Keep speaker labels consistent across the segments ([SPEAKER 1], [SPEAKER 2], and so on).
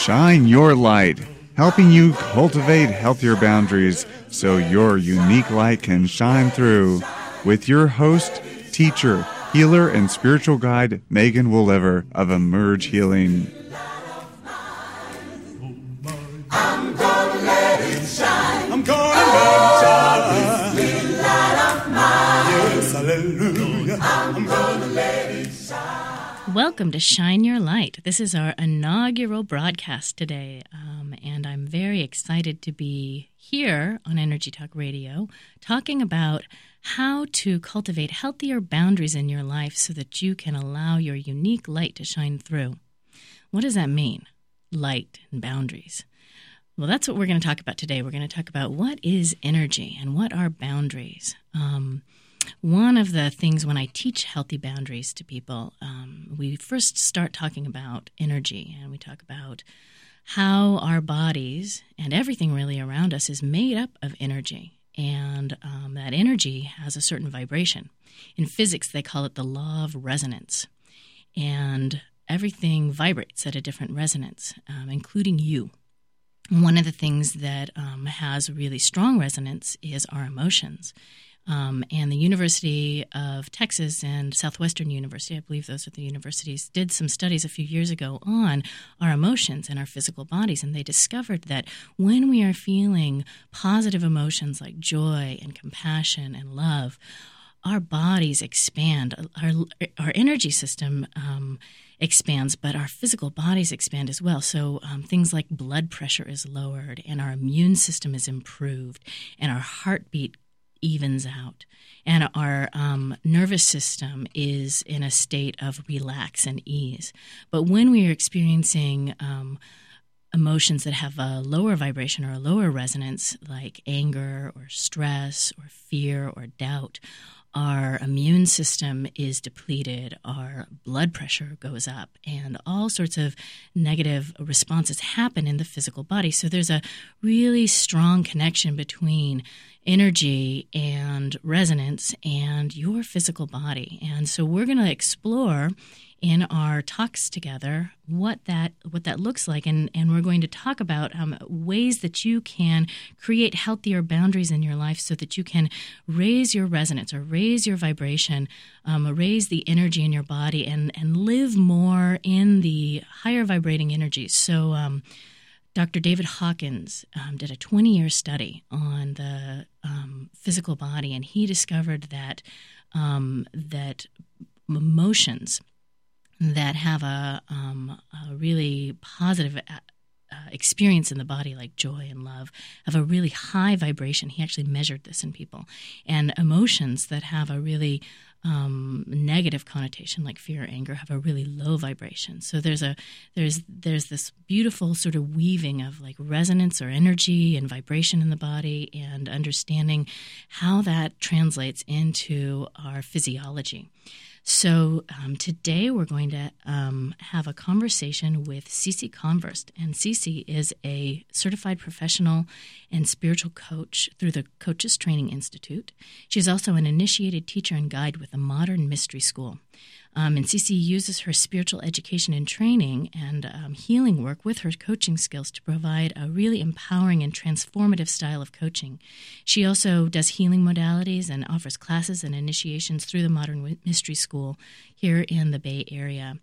[SPEAKER 1] Shine Your Light, helping you cultivate healthier boundaries so your unique light can shine through. With your host, teacher, healer, and spiritual guide, Megan Woolliver of Emerge Healing.
[SPEAKER 2] Welcome to Shine Your Light. This is our inaugural broadcast today, um, and I'm very excited to be here on Energy Talk Radio talking about how to cultivate healthier boundaries in your life so that you can allow your unique light to shine through. What does that mean? Light and boundaries. Well, that's what we're going to talk about today. We're going to talk about what is energy and what are boundaries. Um, one of the things when I teach healthy boundaries to people, um, we first start talking about energy and we talk about how our bodies and everything really around us is made up of energy. And um, that energy has a certain vibration. In physics, they call it the law of resonance. And everything vibrates at a different resonance, um, including you. One of the things that um, has really strong resonance is our emotions. Um, and the University of Texas and Southwestern University, I believe those are the universities, did some studies a few years ago on our emotions and our physical bodies. And they discovered that when we are feeling positive emotions like joy and compassion and love, our bodies expand. Our, our energy system um, expands, but our physical bodies expand as well. So um, things like blood pressure is lowered, and our immune system is improved, and our heartbeat evens out, and our um, nervous system is in a state of relax and ease. But when we are experiencing um, emotions that have a lower vibration or a lower resonance, like anger or stress or fear or doubt, our immune system is depleted, our blood pressure goes up, and all sorts of negative responses happen in the physical body. So there's a really strong connection between energy and resonance and your physical body. And so we're going to explore in our talks together what that what that looks like and and we're going to talk about um, ways that you can create healthier boundaries in your life so that you can raise your resonance or raise your vibration um, raise the energy in your body and and live more in the higher vibrating energies so um, Dr. David Hawkins um, did a 20 year study on the um, physical body, and he discovered that um, that emotions that have a, um, a really positive uh, uh, experience in the body, like joy and love, have a really high vibration. He actually measured this in people. And emotions that have a really um, negative connotation, like fear or anger, have a really low vibration. So there's a there's there's this beautiful sort of weaving of like resonance or energy and vibration in the body, and understanding how that translates into our physiology. So um, today we're going to um, have a conversation with Cece Converse, and Cece is a certified professional and spiritual coach through the Coaches Training Institute. She's also an initiated teacher and guide with the Modern Mystery School. Um, and Cece uses her spiritual education and training and um, healing work with her coaching skills to provide a really empowering and transformative style of coaching. She also does healing modalities and offers classes and initiations through the Modern Mystery School here in the Bay Area.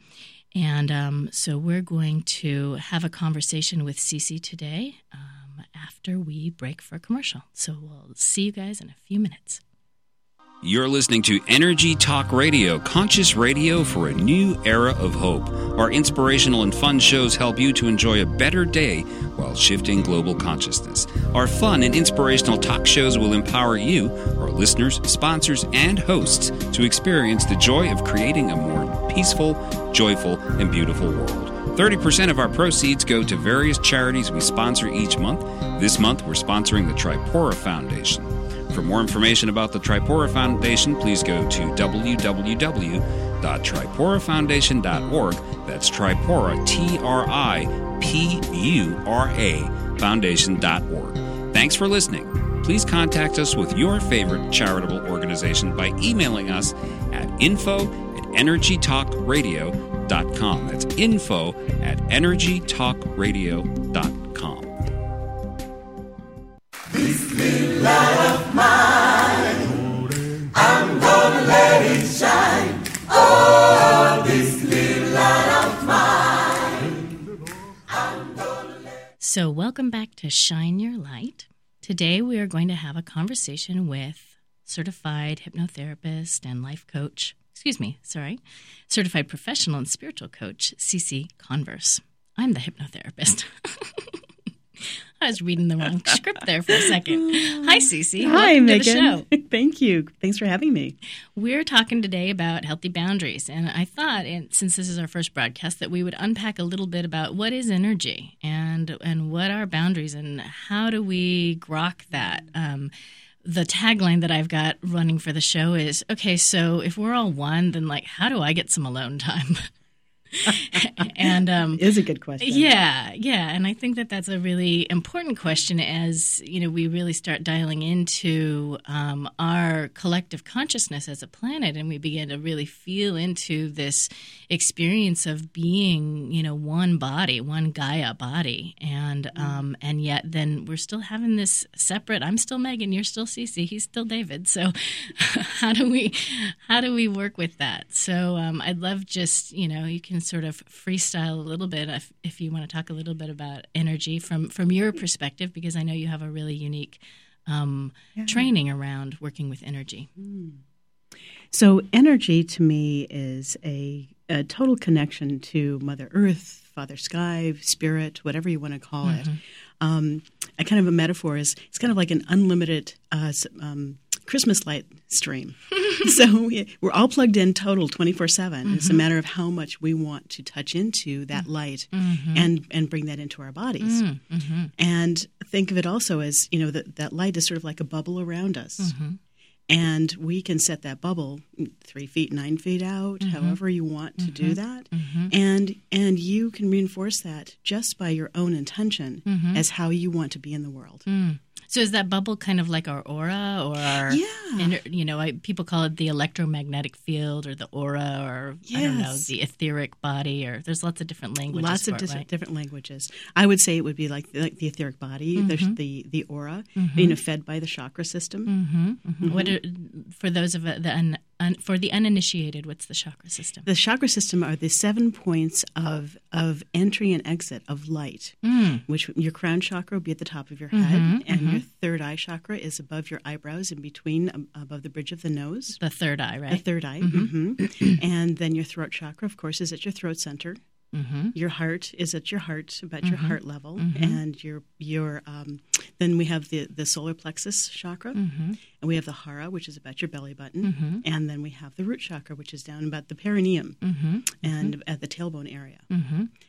[SPEAKER 2] And um, so we're going to have a conversation with Cece today um, after we break for a commercial. So we'll see you guys in a few minutes.
[SPEAKER 3] You're listening to Energy Talk Radio, conscious radio for a new era of hope. Our inspirational and fun shows help you to enjoy a better day while shifting global consciousness. Our fun and inspirational talk shows will empower you, our listeners, sponsors, and hosts to experience the joy of creating a more peaceful, joyful, and beautiful world. 30% of our proceeds go to various charities we sponsor each month. This month, we're sponsoring the Tripura Foundation. For more information about the Tripura Foundation, please go to www.tripurafoundation.org. That's Tripura, T R I P U R A, foundation.org. Thanks for listening. Please contact us with your favorite charitable organization by emailing us at info at energytalkradio.com. That's info at energytalkradio.com.
[SPEAKER 2] welcome back to Shine Your Light. Today, we are going to have a conversation with certified hypnotherapist and life coach, excuse me, sorry, certified professional and spiritual coach, Cece Converse. I'm the hypnotherapist. I was reading the wrong script there for a second. Hi, Cece.
[SPEAKER 4] Hi,
[SPEAKER 2] Welcome
[SPEAKER 4] Megan.
[SPEAKER 2] To the show.
[SPEAKER 4] Thank you. Thanks for having me.
[SPEAKER 2] We're talking today about healthy boundaries, and I thought, and since this is our first broadcast, that we would unpack a little bit about what is energy and and what are boundaries and how do we grok that. Um, the tagline that I've got running for the show is okay. So if we're all one, then like, how do I get some alone time? And um,
[SPEAKER 4] Is a good question.
[SPEAKER 2] yeah, yeah, and I think that that's a really important question as you know we really start dialing into um, our collective consciousness as a planet, and we begin to really feel into this experience of being, you know, one body, one Gaia body, and um, and yet then we're still having this separate. I'm still Megan, you're still Cece, he's still David. So how do we how do we work with that? So um, I'd love just you know you can sort of freestyle a little bit if, if you want to talk a little bit about energy from from your perspective because I know you have a really unique um, training around working with energy.
[SPEAKER 4] So, energy to me is a, a total connection to Mother Earth, Father Sky, Spirit, whatever you want to call it. Mm-hmm. Um, a kind of a metaphor is it's kind of like an unlimited uh, um, Christmas light stream. so we, we're all plugged in total 24 7. It's a mm-hmm. matter of how much we want to touch into that mm-hmm. light and, and bring that into our bodies. Mm, and think of it also as, you know, that, that light is sort of like a bubble around us. And we can set that bubble three feet, nine feet out, mm-hmm. however you want to do mm-hmm. that. Mm-hmm. And and you can reinforce that just by your own intention as how you want to be in the world. Mm.
[SPEAKER 2] So is that bubble kind of like our aura or our
[SPEAKER 4] Yeah.
[SPEAKER 2] inner- you know, I, people call it the electromagnetic field or the aura or I don't know, the etheric body or there's lots of different languages.
[SPEAKER 4] Lots of dis-
[SPEAKER 2] right?
[SPEAKER 4] different languages. I would say it would be like the, like the etheric body, the, mm-hmm. the the aura, mm-hmm. you know, fed by the chakra system.
[SPEAKER 2] Mm-hmm, what are, for those of uh, the un, un, for the uninitiated, what's the chakra system?
[SPEAKER 4] The chakra system are the seven points of of entry and exit of light, mm. which your crown chakra would be at the top of your head, and your third eye chakra is above your eyebrows, in between, um, above the bridge of the nose.
[SPEAKER 2] The third eye, right?
[SPEAKER 4] The third eye, hmm and then your throat chakra, of course, is at your throat center.
[SPEAKER 2] Mm-hmm.
[SPEAKER 4] Your heart is at your heart, about your heart level, and your your um, then we have the the solar plexus chakra,
[SPEAKER 2] Mm-hmm.
[SPEAKER 4] and we have the hara, which is about your belly button, and then we have the root chakra, which is down about the perineum
[SPEAKER 2] Mm-hmm.
[SPEAKER 4] and at the tailbone area.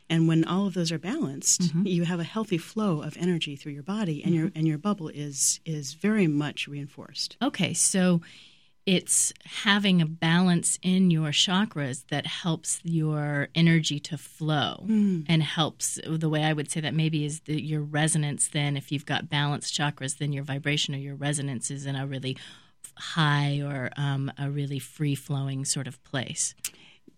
[SPEAKER 4] And when all of those are balanced,
[SPEAKER 2] Mm-hmm.
[SPEAKER 4] you have a healthy flow of energy through your body, and your and your bubble is is very much reinforced.
[SPEAKER 2] Okay, so it's having a balance in your chakras that helps your energy to flow and helps the way I would say that maybe is the, your resonance then if you've got balanced chakras then your vibration or your resonance is in a really high or um, a really free flowing sort of place.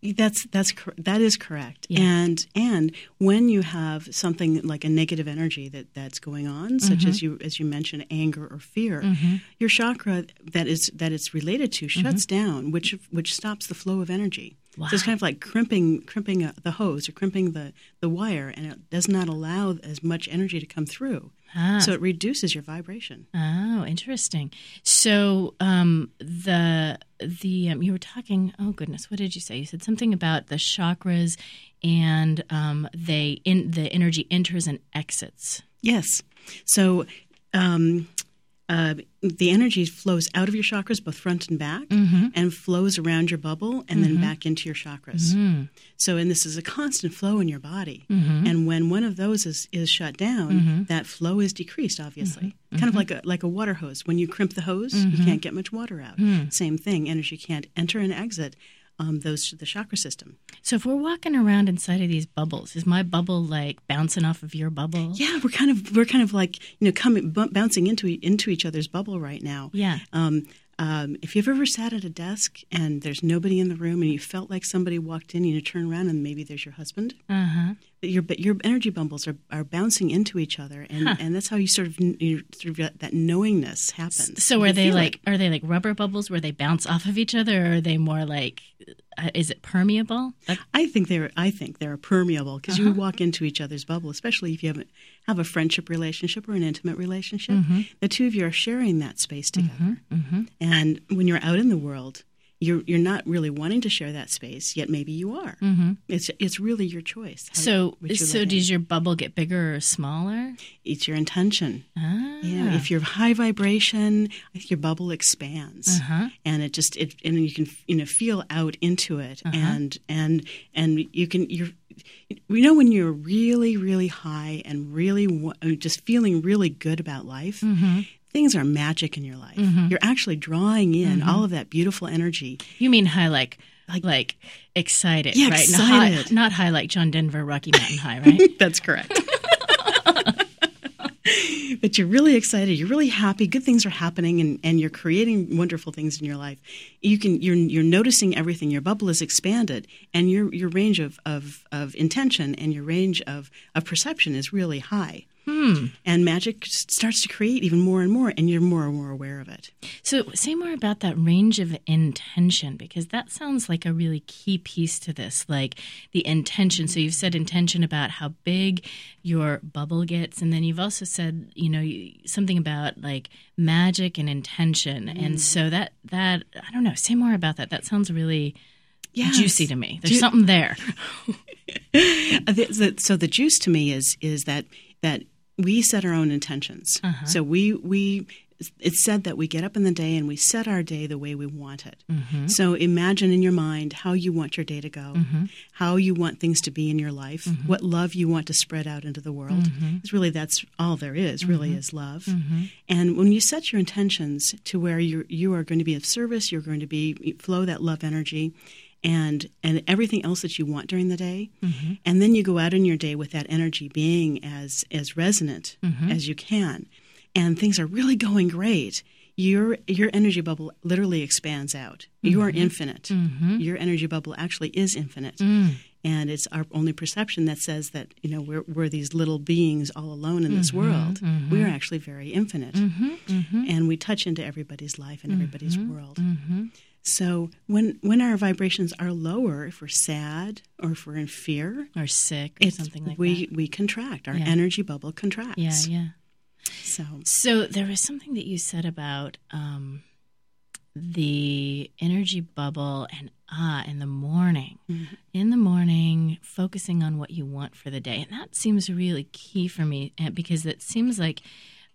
[SPEAKER 4] That's that's that is correct.
[SPEAKER 2] Yeah.
[SPEAKER 4] And and when you have something like a negative energy that that's going on, such as mm-hmm. you as you mentioned, anger or fear, mm-hmm. your chakra that is that it's related to shuts mm-hmm. down, which which stops the flow of energy. So it's kind of like crimping crimping the hose or crimping the the wire, and it does not allow as much energy to come through. So it reduces your vibration.
[SPEAKER 2] Oh, interesting. So um, the the um, you were talking. Oh goodness, what did you say? You said something about the chakras, and um, they in the energy enters and exits.
[SPEAKER 4] Yes. So um, uh, the energy flows out of your chakras, both front and back, mm-hmm. and flows around your bubble and then mm-hmm. back into your chakras. Mm-hmm. So, and this is a constant flow in your body. And when one of those is, is shut down, that flow is decreased, obviously. Kind of like a, like a water hose. When you crimp the hose, you can't get much water out. Mm. Same thing, energy can't enter and exit um, those to the chakra system.
[SPEAKER 2] So if we're walking around inside of these bubbles, is my bubble like bouncing off of your bubble?
[SPEAKER 4] Yeah, we're kind of we're kind of like you know coming bu- bouncing into into each other's bubble right now.
[SPEAKER 2] Yeah.
[SPEAKER 4] Um, um, if you've ever sat at a desk and there's nobody in the room and you felt like somebody walked in and you turn around and maybe there's your husband,
[SPEAKER 2] Uh-huh.
[SPEAKER 4] Your your energy bubbles are, are bouncing into each other, and, and that's how you sort of you sort of that knowingness happens.
[SPEAKER 2] So
[SPEAKER 4] You
[SPEAKER 2] are they like
[SPEAKER 4] it.
[SPEAKER 2] are they like rubber bubbles where they bounce off of each other or are they more like uh, is it permeable? That-
[SPEAKER 4] I think they're I think they're permeable because
[SPEAKER 2] Uh-huh.
[SPEAKER 4] you walk into each other's bubble, especially if you have a, have a friendship relationship or an intimate relationship.
[SPEAKER 2] Mm-hmm.
[SPEAKER 4] The two of you are sharing that space together, and when you're out in the world. You're, you're not really wanting to share that space, yet maybe you are. Mm-hmm. It's it's really your choice.
[SPEAKER 2] so
[SPEAKER 4] you
[SPEAKER 2] so does your bubble get bigger or smaller?
[SPEAKER 4] it's your intention.
[SPEAKER 2] Ah.
[SPEAKER 4] Yeah, if you're high vibration, your bubble expands,
[SPEAKER 2] Uh-huh.
[SPEAKER 4] and it just it and you can you know feel out into it,
[SPEAKER 2] Uh-huh.
[SPEAKER 4] and and and you can you're we know when you're really really high and really just feeling really good about life.
[SPEAKER 2] Mm-hmm.
[SPEAKER 4] Things are magic in your life. You're actually drawing in
[SPEAKER 2] Mm-hmm.
[SPEAKER 4] all of that beautiful energy.
[SPEAKER 2] You mean high like like, excited,
[SPEAKER 4] Yeah,
[SPEAKER 2] right? Not high- Not high like John Denver Rocky Mountain High, right?
[SPEAKER 4] That's correct. but you're really excited. You're really happy. Good things are happening, and, and you're creating wonderful things in your life. You can you're you're noticing everything. Your bubble is expanded, and your your range of of, of intention and your range of, of perception is really high. Hmm. And magic starts to create even more and more, and you're more and more aware of it.
[SPEAKER 2] So, say more about that range of intention because that sounds like a really key piece to this. Like the intention. So, you've said intention about how big your bubble gets, and then you've also said, you know, something about like magic and intention. Mm. And so that that I don't know. Say more about that. That sounds really
[SPEAKER 4] Yes.
[SPEAKER 2] juicy to me. There's
[SPEAKER 4] Ju-
[SPEAKER 2] something there.
[SPEAKER 4] The- the- so the juice to me is is that that we set our own intentions.
[SPEAKER 2] Uh-huh.
[SPEAKER 4] So we we it's said that we get up in the day and we set our day the way we want it.
[SPEAKER 2] Mm-hmm.
[SPEAKER 4] So imagine in your mind how you want your day to go, how you want things to be in your life,
[SPEAKER 2] Mm-hmm.
[SPEAKER 4] what love you want to spread out into the world. It's really that's all there is. Really
[SPEAKER 2] Mm-hmm.
[SPEAKER 4] is love. And when you set your intentions to where you you are going to be of service, you're going to be flow that love energy and and everything else that you want during the day. Mm-hmm. And then you go out in your day with that energy being as as resonant mm-hmm. as you can. And things are really going great. Your your energy bubble literally expands out. You are mm-hmm. infinite. Your energy bubble actually is infinite. Mm. And it's our only perception that says that you know we're, we're these little beings all alone in this world. We are actually very infinite. And we touch into everybody's life and everybody's world so when when our vibrations are lower, if we're sad or if we're in fear,
[SPEAKER 2] Or sick or something like
[SPEAKER 4] we
[SPEAKER 2] that.
[SPEAKER 4] we contract. Our
[SPEAKER 2] Yeah.
[SPEAKER 4] energy bubble contracts.
[SPEAKER 2] Yeah, yeah.
[SPEAKER 4] So
[SPEAKER 2] So there was something that you said about um, the energy bubble and ah in the morning. In the morning, focusing on what you want for the day, and that seems really key for me eh, because it seems like.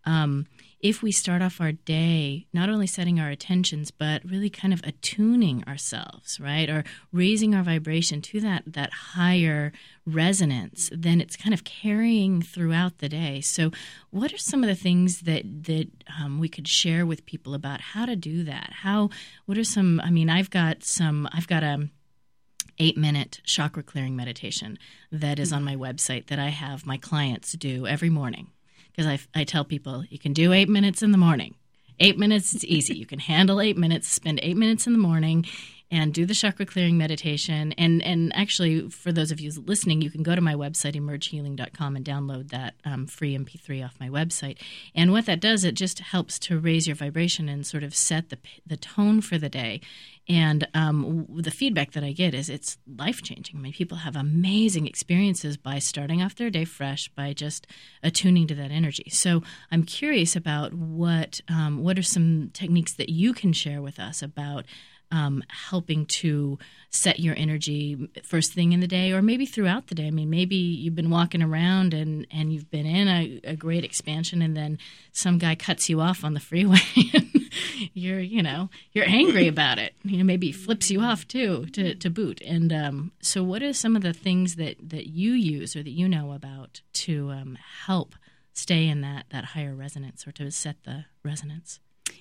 [SPEAKER 2] Um, if we start off our day not only setting our attentions but really kind of attuning ourselves right? Or raising our vibration to that that higher resonance then it's kind of carrying throughout the day. So what are some of the things that that um, we could share with people about how to do that? How what are some i mean i've got some i've got a eight minute chakra clearing meditation that is on my website that I have my clients do every morning. Because I, I tell people you can do eight minutes in the morning. Eight minutes is easy. You can handle eight minutes, spend eight minutes in the morning and do the chakra clearing meditation. And, and actually, for those of you listening, you can go to my website, emergehealing.com, and download that um, free MP3 off my website. And what that does, it just helps to raise your vibration and sort of set the, the tone for the day. And um, the feedback that I get is it's life changing. I mean, people have amazing experiences by starting off their day fresh by just attuning to that energy. So I'm curious about what um, what are some techniques that you can share with us about um, helping to set your energy first thing in the day or maybe throughout the day. I mean, maybe you've been walking around and, and you've been in a, a great expansion and then some guy cuts you off on the freeway you're, you know, you're angry about it. You know, maybe flips you off too to, to boot. And um, so what are some of the things that, that you use or that you know about to um, help stay in that, that higher resonance or to set the resonance?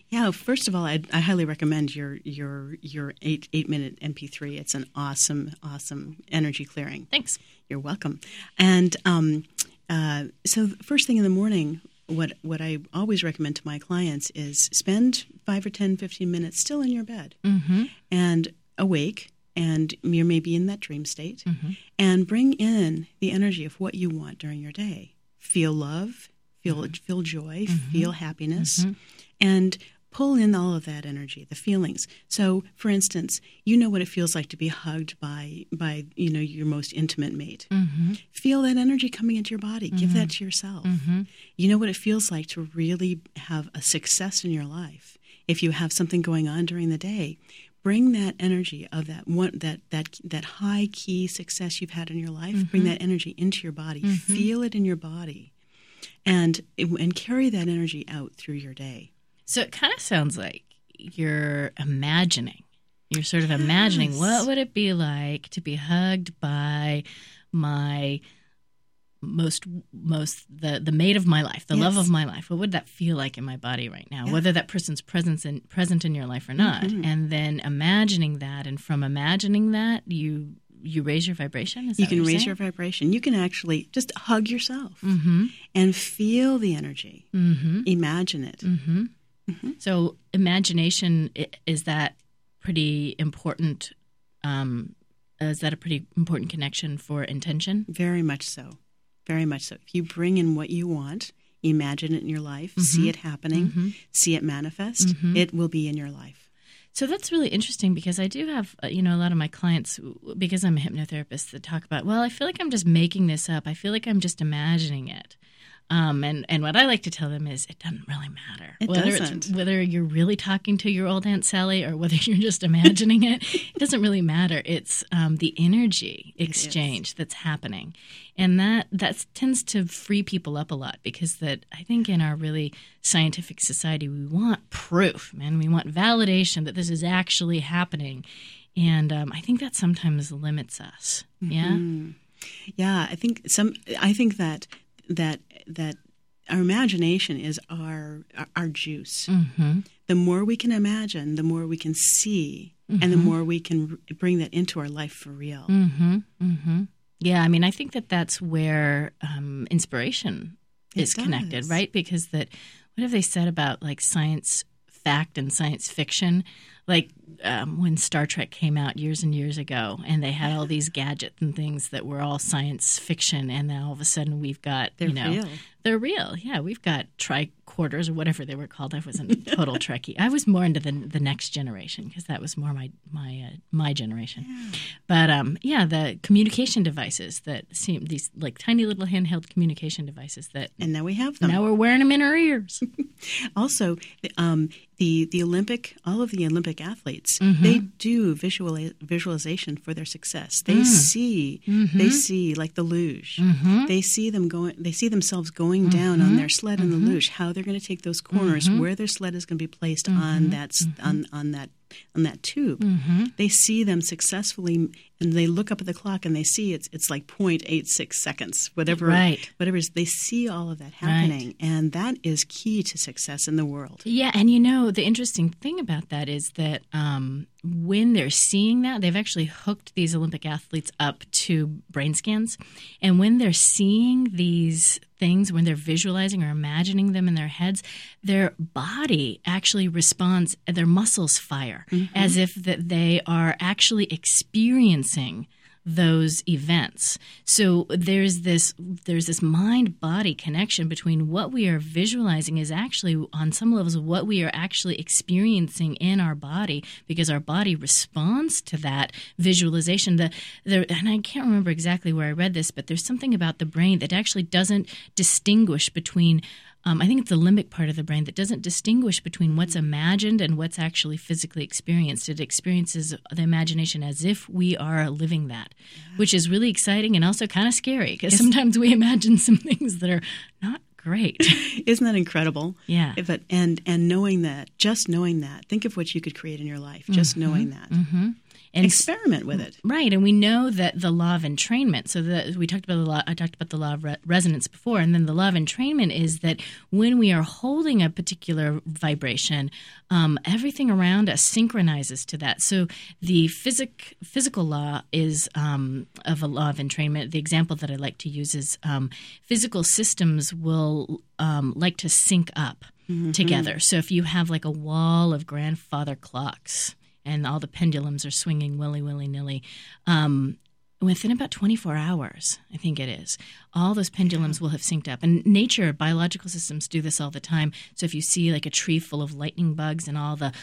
[SPEAKER 4] yeah, first of all, I, I highly recommend your your your eight eight minute MP3. It's an awesome awesome energy clearing.
[SPEAKER 2] Thanks.
[SPEAKER 4] You're welcome. And um, uh, so, first thing in the morning, what what I always recommend to my clients is spend five or 10, 15 minutes still in your bed
[SPEAKER 2] Mm-hmm.
[SPEAKER 4] and awake, and you're maybe in that dream state,
[SPEAKER 2] Mm-hmm.
[SPEAKER 4] and bring in the energy of what you want during your day. Feel love, feel
[SPEAKER 2] Mm-hmm.
[SPEAKER 4] feel joy, feel happiness, and pull in all of that energy, the feelings. So, for instance, you know what it feels like to be hugged by by you know your most intimate mate.
[SPEAKER 2] Mm-hmm.
[SPEAKER 4] Feel that energy coming into your body. Give that to yourself.
[SPEAKER 2] Mm-hmm.
[SPEAKER 4] You know what it feels like to really have a success in your life. If you have something going on during the day, bring that energy of that one that that that high key success you've had in your life. Bring that energy into your body. Feel it in your body, and and carry that energy out through your day.
[SPEAKER 2] So it kind of sounds like you're imagining. You're sort of imagining
[SPEAKER 4] Yes.
[SPEAKER 2] what would it be like to be hugged by my most most the the mate of my life, the love of my life. What would that feel like in my body right now?
[SPEAKER 4] Yeah.
[SPEAKER 2] Whether that person's presence in present in your life or not.
[SPEAKER 4] Mhm.
[SPEAKER 2] And then imagining that and from imagining that you you raise your vibration. Is
[SPEAKER 4] You can raise
[SPEAKER 2] saying?
[SPEAKER 4] your vibration. You can actually just hug yourself
[SPEAKER 2] Mhm.
[SPEAKER 4] and feel the energy.
[SPEAKER 2] Mhm.
[SPEAKER 4] Imagine it.
[SPEAKER 2] Hmm So, imagination is that pretty important? Um, is that a pretty important connection for intention?
[SPEAKER 4] Very much so. Very much so. If you bring in what you want, imagine it in your life, see it happening, see it manifest, it will be in your life.
[SPEAKER 2] So that's really interesting because I do have, uh, you know, a lot of my clients, because I'm a hypnotherapist, that talk about, well, I feel like I'm just making this up. I feel like I'm just imagining it. Um, and, and what I like to tell them is it doesn't really matter.
[SPEAKER 4] It
[SPEAKER 2] whether
[SPEAKER 4] doesn't.
[SPEAKER 2] It's, whether you're really talking to your old Aunt Sally or whether you're just imagining it, it doesn't really matter. It's um, the energy exchange that's happening. And that, that tends to free people up a lot because that I think in our really scientific society, we want proof, man. We want validation that this is actually happening. And um, I think that sometimes limits us. Yeah.
[SPEAKER 4] Mm-hmm. Yeah, I think some. I think that that that our imagination is our our, juice.
[SPEAKER 2] Mm-hmm.
[SPEAKER 4] The more we can imagine, the more we can see, and the more we can r- bring that into our life for real.
[SPEAKER 2] Mm-hmm. Mm-hmm. Yeah, I mean, I think that that's where um, inspiration
[SPEAKER 4] It
[SPEAKER 2] is connected, right? Because that, what have they said about like science fact and science fiction? Like um, when Star Trek came out years and years ago, and they had all these gadgets and things that were all science fiction, and then all of a sudden we've got
[SPEAKER 4] They're
[SPEAKER 2] you know
[SPEAKER 4] real.
[SPEAKER 2] they're real. Yeah, we've got tricorders or whatever they were called. I wasn't a total Trekkie. I was more into the the next generation because that was more my my uh, my generation. But um, yeah, the communication devices that seem these like tiny little handheld communication devices that
[SPEAKER 4] And now we have them.
[SPEAKER 2] now we're wearing them in our ears.
[SPEAKER 4] Also, um, the the Olympic, all of the Olympic athletes,
[SPEAKER 2] Mm-hmm.
[SPEAKER 4] they do visual visualization for their success. They
[SPEAKER 2] Mm.
[SPEAKER 4] see,
[SPEAKER 2] Mm-hmm.
[SPEAKER 4] they see like the luge. They see them going. They see themselves going down
[SPEAKER 2] Mm-hmm.
[SPEAKER 4] on their sled in the luge. How they're going to take those corners, where their sled is going to be placed
[SPEAKER 2] Mm-hmm.
[SPEAKER 4] on that s on on that on that tube. They see them successfully, and they look up at the clock and they see it's it's like 0.86 seconds, whatever.
[SPEAKER 2] Right.
[SPEAKER 4] Whatever is. They see all of that happening, and that is key to success in the world.
[SPEAKER 2] Yeah, and you know the interesting thing about that is that um, when they're seeing that, they've actually hooked these Olympic athletes up to brain scans, and when they're seeing these things, when they're visualizing or imagining them in their heads, their body actually responds. Their muscles fire mm-hmm. as if that they are actually experiencing those events. So there's this there's this mind body connection between what we are visualizing is actually on some levels what we are actually experiencing in our body because our body responds to that visualization. The there and I can't remember exactly where I read this, but there's something about the brain that actually doesn't distinguish between um, I think it's the limbic part of the brain that doesn't distinguish between what's imagined and what's actually physically experienced. It experiences the imagination as if we are living that, which is really exciting and also kind of scary because sometimes we imagine some things that are not great.
[SPEAKER 4] Isn't that incredible?
[SPEAKER 2] Yeah.
[SPEAKER 4] But and and knowing that, just knowing that, think of what you could create in your life. Just knowing that.
[SPEAKER 2] hmm
[SPEAKER 4] and experiment with it.
[SPEAKER 2] Right, and we know that the law of entrainment. So that we talked about the law. I talked about the law of re- resonance before, and then the law of entrainment is that when we are holding a particular vibration, um, everything around us synchronizes to that. So the physic physical law is um, of a law of entrainment. The example that I like to use is um, physical systems will um, like to sync up. Mm-hmm. Together. So if you have like a wall of grandfather clocks, and all the pendulums are swinging willy willy nilly. Um, within about 24 hours, I think it is, all those pendulums will have synced up. And nature, biological systems do this all the time. So if you see like a tree full of lightning bugs and all the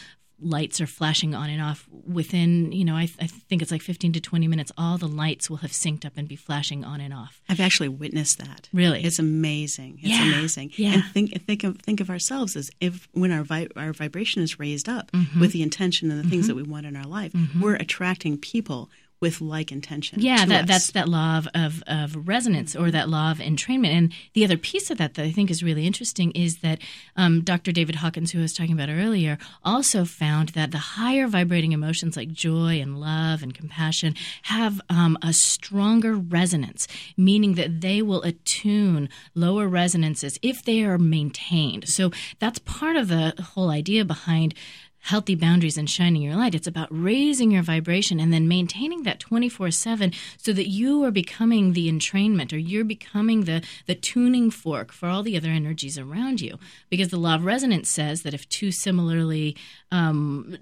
[SPEAKER 2] lights are flashing on and off within you know I, th- I, think it's like 15 to 20 minutes all the lights will have synced up and be flashing on and off
[SPEAKER 4] i've actually witnessed that
[SPEAKER 2] really
[SPEAKER 4] it's amazing it's
[SPEAKER 2] yeah.
[SPEAKER 4] amazing
[SPEAKER 2] yeah.
[SPEAKER 4] and think think of think of ourselves as if when our vi- our vibration is raised up mm-hmm. with the intention and the things mm-hmm. that we want in our life mm-hmm. we're attracting people with like intention.
[SPEAKER 2] Yeah, that, that's that law of, of, of, resonance or that law of entrainment. And the other piece of that that I think is really interesting is that um, Dr. David Hawkins, who I was talking about earlier, also found that the higher vibrating emotions like joy and love and compassion have um, a stronger resonance, meaning that they will attune lower resonances if they are maintained. So that's part of the whole idea behind healthy boundaries and shining your light. It's about raising your vibration and then maintaining that 24/7 so that you are becoming the entrainment or you're becoming the the tuning fork for all the other energies around you. Because the law of resonance says that if two similarly um,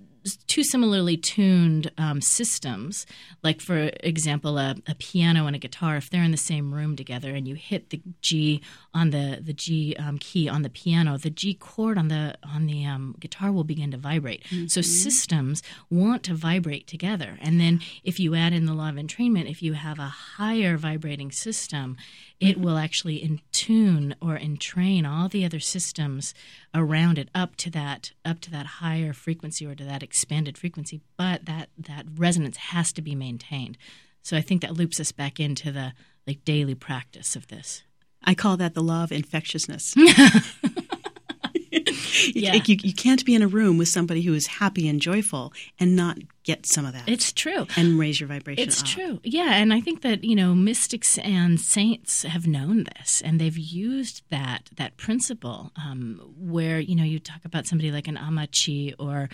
[SPEAKER 2] two similarly tuned um, systems, like for example, a, a, piano and a guitar, if they're in the same room together and you hit the G on the the G um, key on the piano, the G chord on the on the um, guitar will begin to vibrate. Mm-hmm. So systems want to vibrate together, and then if you add in the law of entrainment, if you have a higher vibrating system, it will actually entune or entrain all the other systems around it up to that up to that higher frequency or to that expanded frequency but that that resonance has to be maintained. So i think that loops us back into the like daily practice of this.
[SPEAKER 4] I call that the law of infectiousness yeah. you, you can't be in a room with somebody who is happy and joyful and not get some of that.
[SPEAKER 2] It's true.
[SPEAKER 4] And raise your vibration.
[SPEAKER 2] It's
[SPEAKER 4] up.
[SPEAKER 2] true. Yeah. And I think that, you know, mystics and saints have known this and they've used that that principle um, where, you know, you talk about somebody like an Ammachi or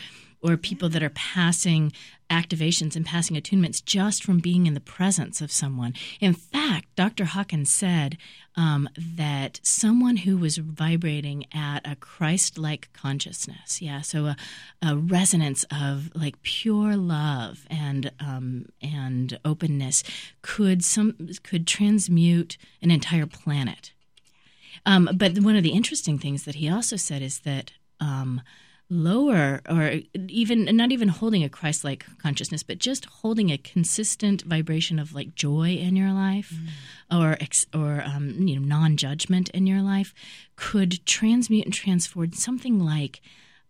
[SPEAKER 2] or people that are passing activations and passing attunements just from being in the presence of someone. In fact, Dr. Hawkins said um, that someone who was vibrating at a Christ like consciousness, yeah, so a, a, resonance of like pure love and um, and openness could some could transmute an entire planet. Um, but one of the interesting things that he also said is that um, lower or even not even holding a christ-like consciousness but just holding a consistent vibration of like joy in your life mm. or or um, you know non-judgment in your life could transmute and transform something like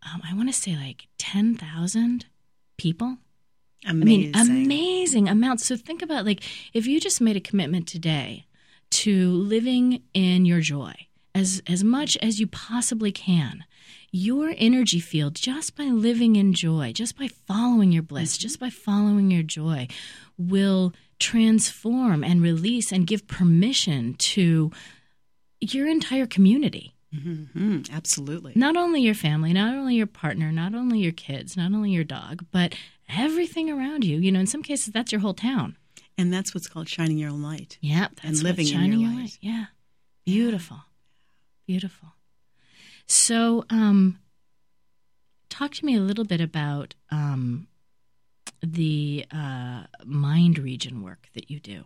[SPEAKER 2] um, i want to say like 10,000 people
[SPEAKER 4] amazing.
[SPEAKER 2] i mean amazing amounts so think about like if you just made a commitment today to living in your joy as as much as you possibly can your energy field just by living in joy, just by following your bliss, mm-hmm. just by following your joy, will transform and release and give permission to your entire community.
[SPEAKER 4] Mm-hmm. Absolutely.
[SPEAKER 2] Not only your family, not only your partner, not only your kids, not only your dog, but everything around you. You know, in some cases, that's your whole town.
[SPEAKER 4] And that's what's called shining your own light.
[SPEAKER 2] Yeah,
[SPEAKER 4] and living shining in your, your light. light.
[SPEAKER 2] Yeah, beautiful, beautiful. So, um, talk to me a little bit about um, the uh, mind region work that you do.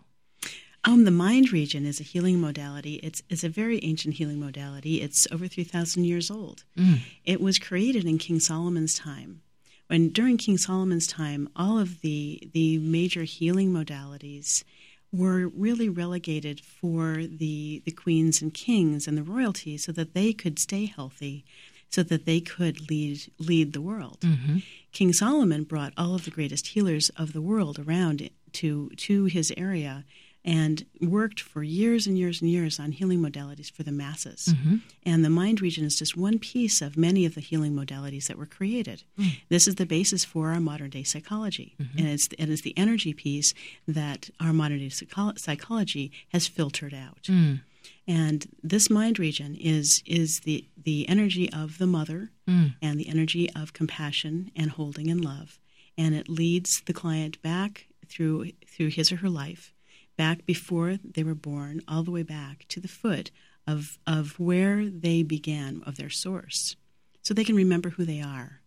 [SPEAKER 4] Um, the mind region is a healing modality. It's, it's a very ancient healing modality. It's over 3,000 years old. Mm. It was created in King Solomon's time. When during King Solomon's time, all of the, the major healing modalities were really relegated for the the queens and kings and the royalty so that they could stay healthy so that they could lead lead the world. Mm-hmm. King Solomon brought all of the greatest healers of the world around to to his area and worked for years and years and years on healing modalities for the masses. Mm-hmm. And the mind region is just one piece of many of the healing modalities that were created. Mm. This is the basis for our modern day psychology. Mm-hmm. And it's, it is the energy piece that our modern day psycho- psychology has filtered out. Mm. And this mind region is is the the energy of the mother mm. and the energy of compassion and holding and love, and it leads the client back through through his or her life back before they were born, all the way back to the foot of, of where they began, of their source, so they can remember who they are.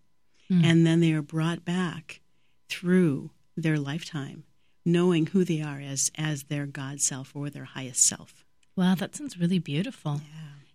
[SPEAKER 4] Mm. And then they are brought back through their lifetime, knowing who they are as, as their God self or their highest self.
[SPEAKER 2] Wow, that sounds really beautiful.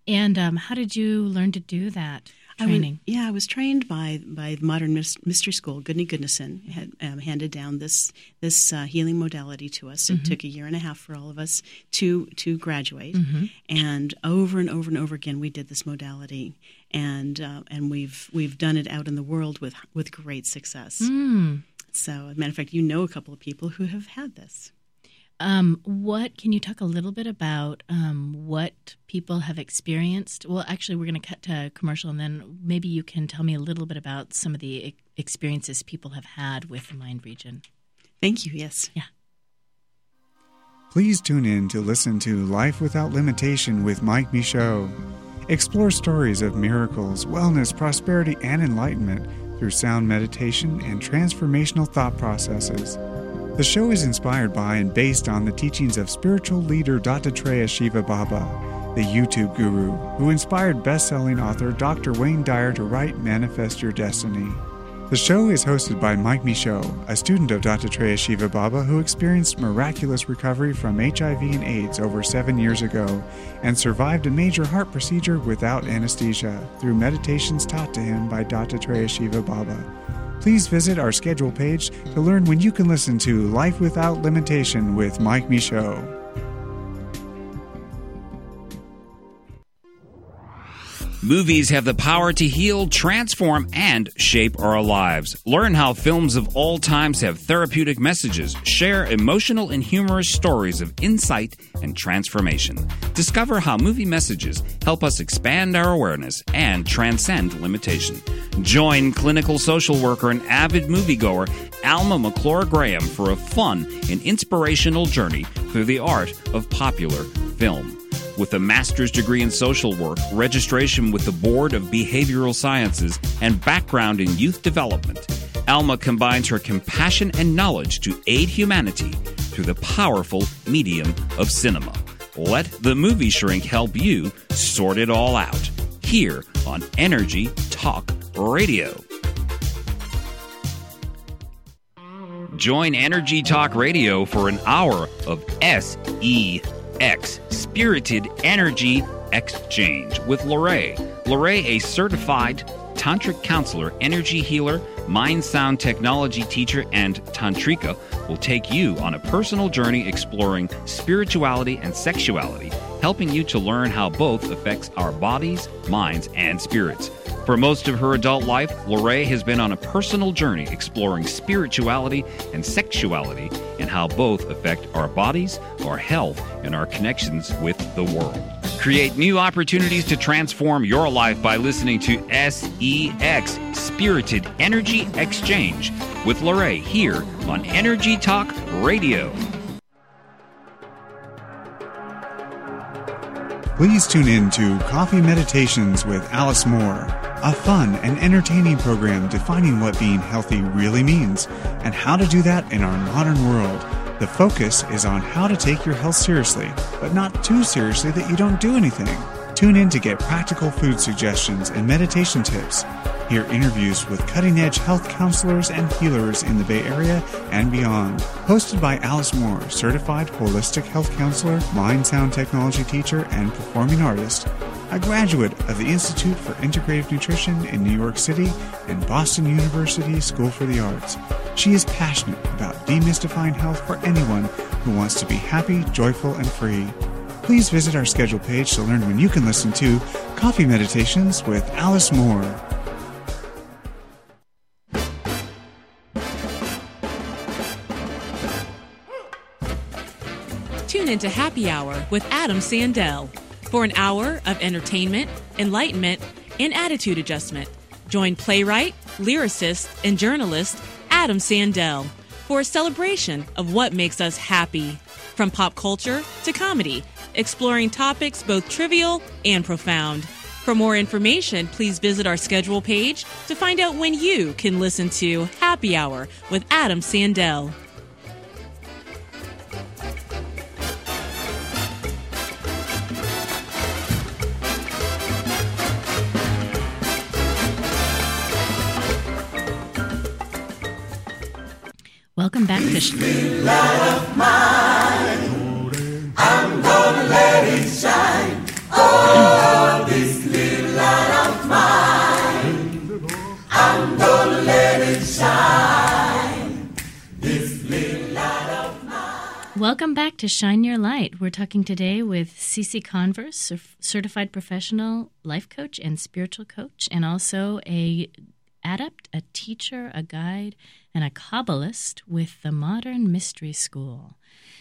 [SPEAKER 2] Yeah. And um, how did you learn to do that? Training?
[SPEAKER 4] I was, yeah, I was trained by by the Modern Mystery School. Gudni Gudnason had um, handed down this this uh, healing modality to us. It mm-hmm. took a year and a half for all of us to to graduate, mm-hmm. and over and over and over again, we did this modality, and uh, and we've we've done it out in the world with with great success. Mm. So, as a matter of fact, you know a couple of people who have had this.
[SPEAKER 2] Um, what can you talk a little bit about um, what people have experienced? Well, actually, we're going to cut to commercial, and then maybe you can tell me a little bit about some of the experiences people have had with the mind region.
[SPEAKER 4] Thank you. Yes.
[SPEAKER 2] Yeah.
[SPEAKER 1] Please tune in to listen to Life Without Limitation with Mike Michaud. Explore stories of miracles, wellness, prosperity, and enlightenment through sound meditation and transformational thought processes. The show is inspired by and based on the teachings of spiritual leader Dattatreya Shiva Baba, the YouTube guru who inspired best-selling author Dr. Wayne Dyer to write Manifest Your Destiny. The show is hosted by Mike Michaud, a student of Dattatreya Shiva Baba who experienced miraculous recovery from HIV and AIDS over seven years ago and survived a major heart procedure without anesthesia through meditations taught to him by Dattatreya Shiva Baba. Please visit our schedule page to learn when you can listen to Life Without Limitation with Mike Michaud.
[SPEAKER 3] Movies have the power to heal, transform, and shape our lives. Learn how films of all times have therapeutic messages, share emotional and humorous stories of insight and transformation. Discover how movie messages help us expand our awareness and transcend limitation. Join clinical social worker and avid moviegoer Alma McClure Graham for a fun and inspirational journey through the art of popular film. With a master's degree in social work, registration with the Board of Behavioral Sciences, and background in youth development, Alma combines her compassion and knowledge to aid humanity through the powerful medium of cinema. Let the movie shrink help you sort it all out here on Energy Talk Radio. Join Energy Talk Radio for an hour of SE X Spirited Energy Exchange with Lorraine. Lorraine, a certified tantric counselor, energy healer, mind sound technology teacher, and tantrika, will take you on a personal journey exploring spirituality and sexuality, helping you to learn how both affects our bodies, minds, and spirits. For most of her adult life, Lorraine has been on a personal journey exploring spirituality and sexuality and how both affect our bodies, our health, and our connections with the world. Create new opportunities to transform your life by listening to SEX Spirited Energy Exchange with Lorraine here on Energy Talk Radio.
[SPEAKER 1] Please tune in to Coffee Meditations with Alice Moore a fun and entertaining program defining what being healthy really means and how to do that in our modern world. The focus is on how to take your health seriously, but not too seriously that you don't do anything. Tune in to get practical food suggestions and meditation tips. Hear interviews with cutting edge health counselors and healers in the Bay Area and beyond. Hosted by Alice Moore, certified holistic health counselor, mind sound technology teacher, and performing artist a graduate of the Institute for Integrative Nutrition in New York City and Boston University School for the Arts. She is passionate about demystifying health for anyone who wants to be happy, joyful, and free. Please visit our schedule page to learn when you can listen to Coffee Meditations with Alice Moore.
[SPEAKER 5] Tune into Happy Hour with Adam Sandell for an hour of entertainment, enlightenment, and attitude adjustment. Join playwright, lyricist, and journalist Adam Sandell for a celebration of what makes us happy, from pop culture to comedy, exploring topics both trivial and profound. For more information, please visit our schedule page to find out when you can listen to Happy Hour with Adam Sandell.
[SPEAKER 6] Little light of mine.
[SPEAKER 2] Welcome back to Shine Your Light. We're talking today with Cece Converse, certified professional life coach and spiritual coach, and also a adept, a teacher, a guide, and a Kabbalist with the Modern Mystery School.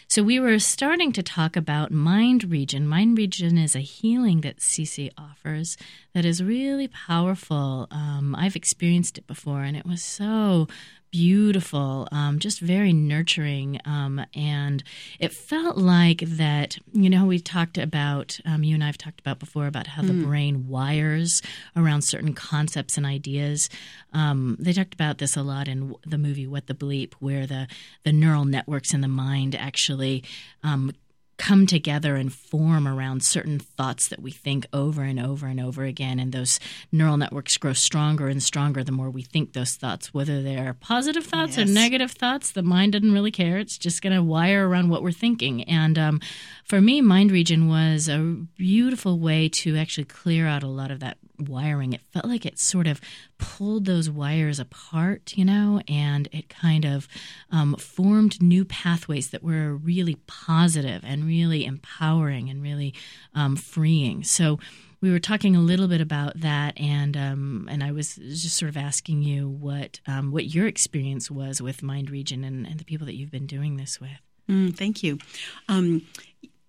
[SPEAKER 2] So we were starting to talk about Mind Region. Mind Region is a healing that Cece offers that is really powerful. Um, I've experienced it before, and it was so beautiful, um, just very nurturing. Um, and it felt like that, you know, we talked about, um, you and I have talked about before about how the brain wires around certain concepts and ideas. Um, they talked about this a lot in the movie What the Bleep, where the, the neural networks in the mind actually um, come together and form around certain thoughts that we think over and over and over again. And those neural networks grow stronger and stronger the more we think those thoughts, whether they're positive thoughts or negative thoughts. The mind doesn't really care. It's just going to wire around what we're thinking. And um, for me, Mind Region was a beautiful way to actually clear out a lot of that wiring. It felt like it sort of pulled those wires apart, you know, and it kind of um, formed new pathways that were really positive and really empowering and really um, freeing. So we were talking a little bit about that, and um, and I was just sort of asking you what um, what your experience was with Mind Region and, and the people that you've been doing this with.
[SPEAKER 4] Mm, thank you.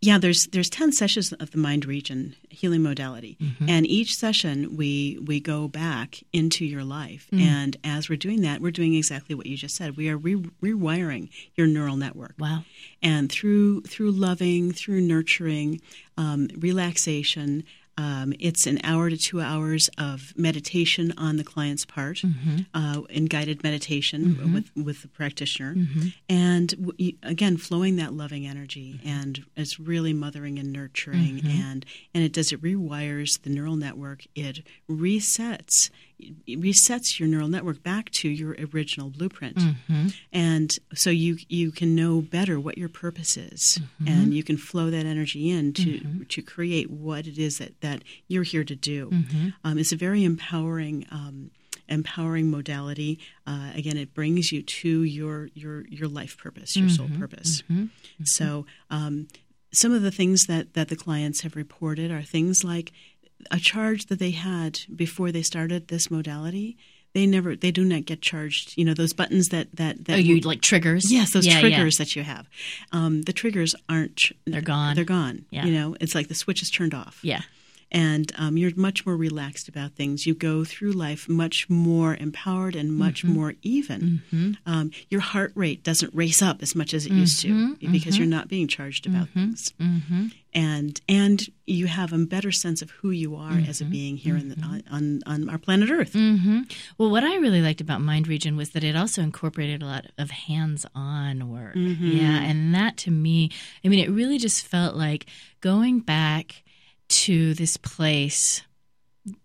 [SPEAKER 4] Yeah, there's there's ten sessions of the mind region healing modality, and each session we we go back into your life, and as we're doing that, we're doing exactly what you just said. We are re- rewiring your neural network.
[SPEAKER 2] Wow.
[SPEAKER 4] and through through loving, through nurturing, um, relaxation. Um, it's an hour to two hours of meditation on the client's part, mm-hmm. uh, in guided meditation mm-hmm. with with the practitioner, mm-hmm. and w- again flowing that loving energy, and it's really mothering and nurturing, and and it does it rewires the neural network. It resets it resets your neural network back to your original blueprint. And so you you can know better what your purpose is. And you can flow that energy in to to create what it is that that you're here to do. Um, it's a very empowering um, empowering modality. Uh, again it brings you to your your your life purpose your soul purpose. So um, some of the things that that the clients have reported are things like a charge that they had before they started this modality they never they do not get charged you know those buttons that that that
[SPEAKER 2] Oh, you like triggers?
[SPEAKER 4] yes those
[SPEAKER 2] Yeah, yeah.
[SPEAKER 4] triggers that you have um, the triggers aren't
[SPEAKER 2] They're gone.
[SPEAKER 4] they're gone
[SPEAKER 2] Yeah.
[SPEAKER 4] you know it's like the switch is turned off
[SPEAKER 2] Yeah.
[SPEAKER 4] And um, you're much more relaxed about things. You go through life much more empowered and much
[SPEAKER 2] Mm-hmm.
[SPEAKER 4] more even. Um, your heart rate doesn't race up as much as it used to
[SPEAKER 2] Mm-hmm.
[SPEAKER 4] because you're not being charged about things. And and you have a better sense of who you are as a
[SPEAKER 2] Mm-hmm.
[SPEAKER 4] being here in the, on, on our planet Earth.
[SPEAKER 2] Well, what I really liked about Mind Region was that it also incorporated a lot of hands on work. Yeah. And that to me, I mean, it really just felt like going back to this place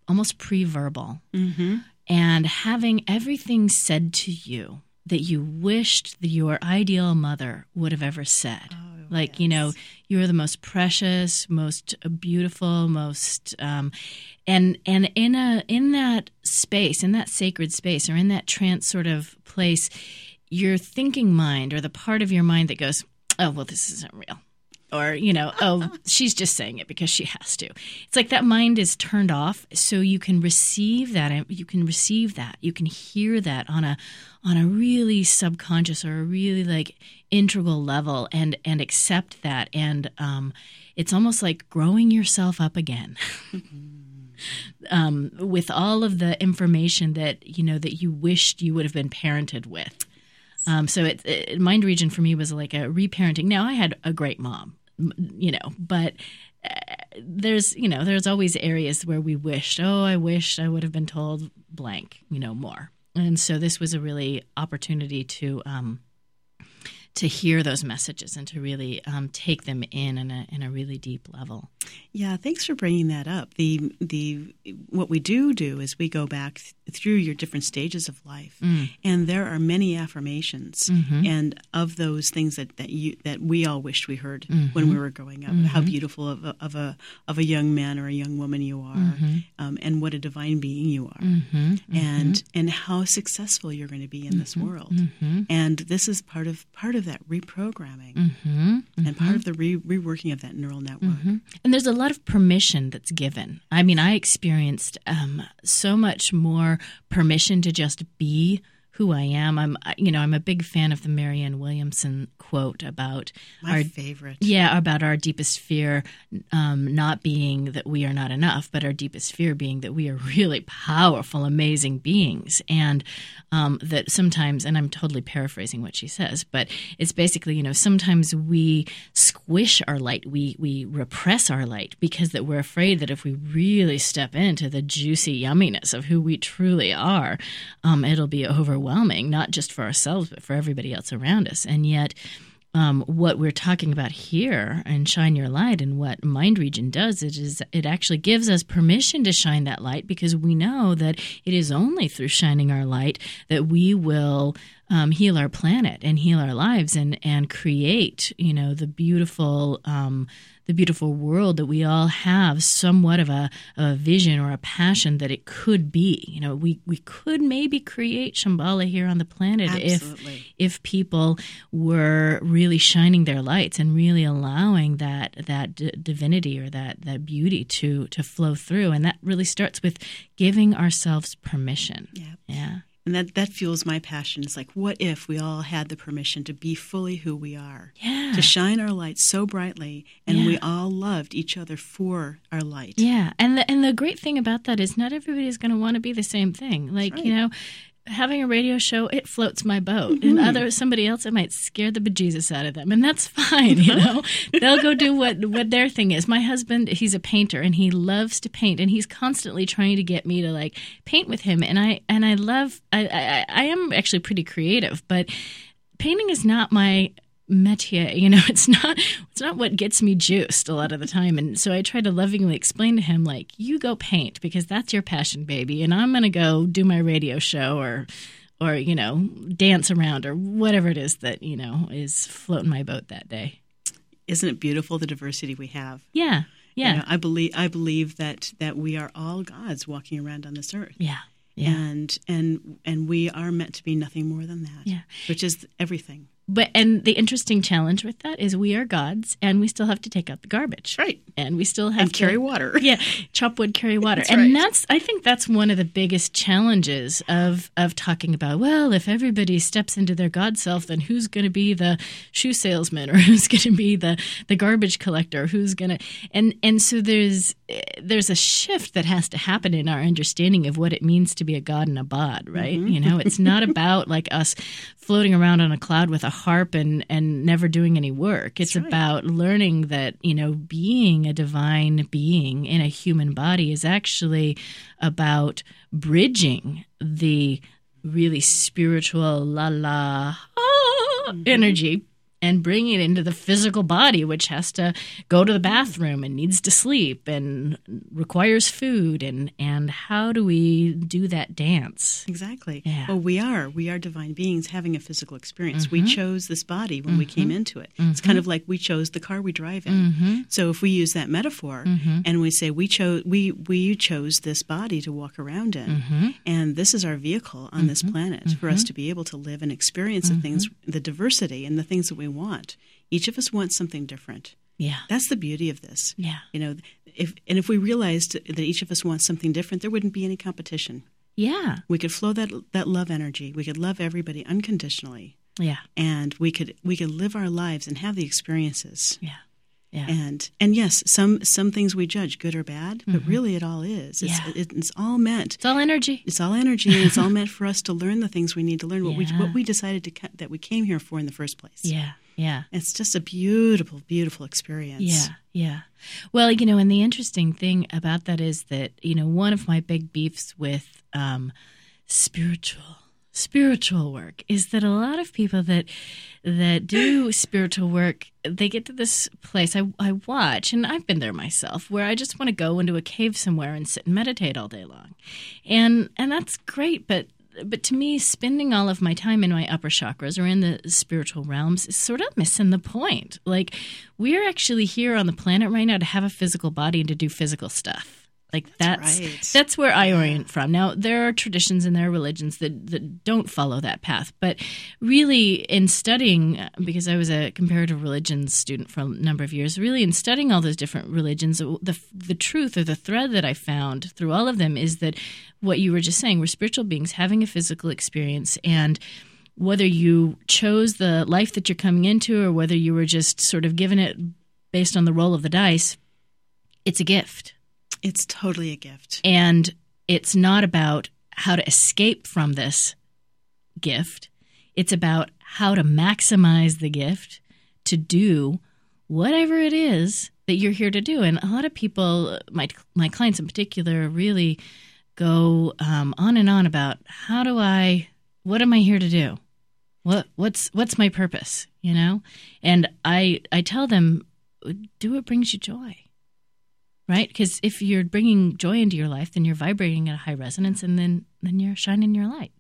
[SPEAKER 2] almost pre verbal and having everything said to you that you wished that your ideal mother would have ever said. like, you know, you are the most precious, most beautiful, most um, and and in a in that space, in that sacred space or in that trance sort of place, your thinking mind or the part of your mind that goes, "Oh, well, this isn't real." Or you know oh she's just saying it because she has to. It's like that mind is turned off so you can receive that you can receive that. You can hear that on a on a really subconscious or a really like integral level and and accept that. And um it's almost like growing yourself up again. Um, with all of the information that you know that you wished you would have been parented with. Um, so it, it, mind region for me was like a reparenting. Now I had a great mom, you know, but uh, there's you know there's always areas where we wished, oh, I wished I would have been told blank, you know, more. And so this was a really opportunity to um, to hear those messages and to really um, take them in in a, in a really deep level.
[SPEAKER 4] Yeah, thanks for bringing that up. The the what we do do is we go back th- through your different stages of life, mm. and there are many affirmations, mm-hmm. and of those things that, that you that we all wished we heard mm-hmm. when we were growing up. Mm-hmm. How beautiful of a, of a of a young man or a young woman you are, mm-hmm. um, and what a divine being you are, mm-hmm. and mm-hmm. and how successful you're going to be in this world. And this is part of part of that reprogramming, mm-hmm, mm-hmm. and part of the re- reworking of that neural network. Mm-hmm.
[SPEAKER 2] And there's a lot of permission that's given. I mean, I experienced um, so much more permission to just be who I am. I'm, you know, I'm a big fan of the Marianne Williamson quote about
[SPEAKER 4] my
[SPEAKER 2] our
[SPEAKER 4] favorite.
[SPEAKER 2] Yeah, about our deepest fear um, not being that we are not enough, but our deepest fear being that we are really powerful, amazing beings, and um, that sometimes, and I'm totally paraphrasing what she says, but it's basically, you know, sometimes we squish our light, we we repress our light because that we're afraid that if we really step into the juicy yumminess of who we truly are, um, it'll be over overwhelming, not just for ourselves, but for everybody else around us. And yet, um, what we're talking about here and shine your light and what mind region does it is it actually gives us permission to shine that light because we know that it is only through shining our light that we will um, heal our planet and heal our lives and and create you know the beautiful um, the beautiful world that we all have somewhat of a, a vision or a passion that it could be. You know, we, we could maybe create Shambhala here on the planet
[SPEAKER 4] Absolutely.
[SPEAKER 2] if if people were really shining their lights and really allowing that that d- divinity or that that beauty to to flow through. And that really starts with giving ourselves permission.
[SPEAKER 4] Yeah.
[SPEAKER 2] Yeah
[SPEAKER 4] and that that fuels my passion it's like what if we all had the permission to be fully who we are
[SPEAKER 2] yeah.
[SPEAKER 4] to shine our light so brightly and yeah. we all loved each other for our light
[SPEAKER 2] yeah and the, and the great thing about that is not everybody is going to want to be the same thing like
[SPEAKER 4] right.
[SPEAKER 2] you know having a radio show it floats my boat. Mm-hmm. and other somebody else it might scare the bejesus out of them and that's fine you know? They'll go do what what their thing is. My husband he's a painter and he loves to paint and he's constantly trying to get me to like paint with him and i and i love i i, I am actually pretty creative but painting is not my métier you know it's not it's not what gets me juiced a lot of the time. And so i try to lovingly explain to him like you go paint because that's your passion baby and i'm going to go do my radio show or or you know dance around or whatever it is that you know is floating my boat that day.
[SPEAKER 4] Isn't it beautiful the diversity we have?
[SPEAKER 2] Yeah yeah.
[SPEAKER 4] You know, i believe i believe that that we are all gods walking around on this earth.
[SPEAKER 2] Yeah yeah.
[SPEAKER 4] and and and we are meant to be nothing more than that
[SPEAKER 2] yeah.
[SPEAKER 4] which is everything
[SPEAKER 2] but and the interesting challenge with that is we are gods and we still have to take out the garbage.
[SPEAKER 4] Right.
[SPEAKER 2] And we still have
[SPEAKER 4] and
[SPEAKER 2] to
[SPEAKER 4] carry water.
[SPEAKER 2] Yeah chop wood carry water.
[SPEAKER 4] That's
[SPEAKER 2] and
[SPEAKER 4] right.
[SPEAKER 2] that's i think that's one of the biggest challenges of of talking about well if everybody steps into their god self then who's going to be the shoe salesman or who's going to be the the garbage collector? Who's going to and and so there's there's a shift that has to happen in our understanding of what it means to be a god and a bod right?
[SPEAKER 4] Mm-hmm.
[SPEAKER 2] you know it's not about like us floating around on a cloud with a harp and and never doing any work it's
[SPEAKER 4] right.
[SPEAKER 2] about learning that you know being a divine being in a human body is actually about bridging the really spiritual la la ah,
[SPEAKER 4] Mm-hmm.
[SPEAKER 2] energy and bring it into the physical body, which has to go to the bathroom and needs to sleep and requires food. And, and how do we do that dance?
[SPEAKER 4] Exactly.
[SPEAKER 2] Yeah.
[SPEAKER 4] Well, we are. We are divine beings having a physical experience.
[SPEAKER 2] Mm-hmm.
[SPEAKER 4] We chose this body when we came into it. It's kind of like we chose the car we drive in.
[SPEAKER 2] Mm-hmm.
[SPEAKER 4] So if we use that metaphor and we say we chose we we chose this body to walk around in,
[SPEAKER 2] Mm-hmm.
[SPEAKER 4] and this is our vehicle on this planet for us to be able to live and experience the things,
[SPEAKER 2] Mm-hmm.
[SPEAKER 4] the diversity and the things that we want. Each of us wants something different.
[SPEAKER 2] Yeah.
[SPEAKER 4] That's the beauty of this.
[SPEAKER 2] Yeah.
[SPEAKER 4] You know, if and if we realized that each of us wants something different, there wouldn't be any competition.
[SPEAKER 2] Yeah.
[SPEAKER 4] We could flow that that love energy. We could love everybody unconditionally,
[SPEAKER 2] Yeah.
[SPEAKER 4] and we could we could live our lives and have the experiences.
[SPEAKER 2] Yeah. Yeah.
[SPEAKER 4] And and yes, some some things we judge good or bad, but really it all is. It's,
[SPEAKER 2] Mm-hmm. Yeah.
[SPEAKER 4] it, it's all meant.
[SPEAKER 2] it's all energy.
[SPEAKER 4] It's all energy, and it's all meant for us to learn the things we need to learn. What we what we decided to that we came here for in the first place.
[SPEAKER 2] Yeah. Yeah.
[SPEAKER 4] It's just a beautiful, beautiful experience.
[SPEAKER 2] Yeah, yeah. Well, you know, and the interesting thing about that is that you know one of my big beefs with um, spiritual spiritual work is that a lot of people that that do spiritual work they get to this place I, I watch and i've been there myself where i just want to go into a cave somewhere and sit and meditate all day long and and that's great but but to me spending all of my time in my upper chakras or in the spiritual realms is sort of missing the point. Like we're actually here on the planet right now to have a physical body and to do physical stuff like that's
[SPEAKER 4] right.
[SPEAKER 2] that's where I orient from. Now there are traditions and there are religions that, that don't follow that path, but really in studying, uh, because I was a comparative religions student for a number of years, really in studying all those different religions, the the truth or the thread that I found through all of them is that what you were just saying, we're spiritual beings having a physical experience and whether you chose the life that you're coming into or whether you were just sort of given it based on the roll of the dice, it's a gift.
[SPEAKER 4] It's totally a gift.
[SPEAKER 2] And it's not about how to escape from this gift. It's about how to maximize the gift to do whatever it is that you're here to do. And a lot of people, my my clients in particular, really go um, on and on about how do I, what am I here to do? What what's what's my purpose? You know, and I I tell them, do what brings you joy right? Because if you're bringing joy into your life, then you're vibrating at a high resonance, and then then you're shining your light.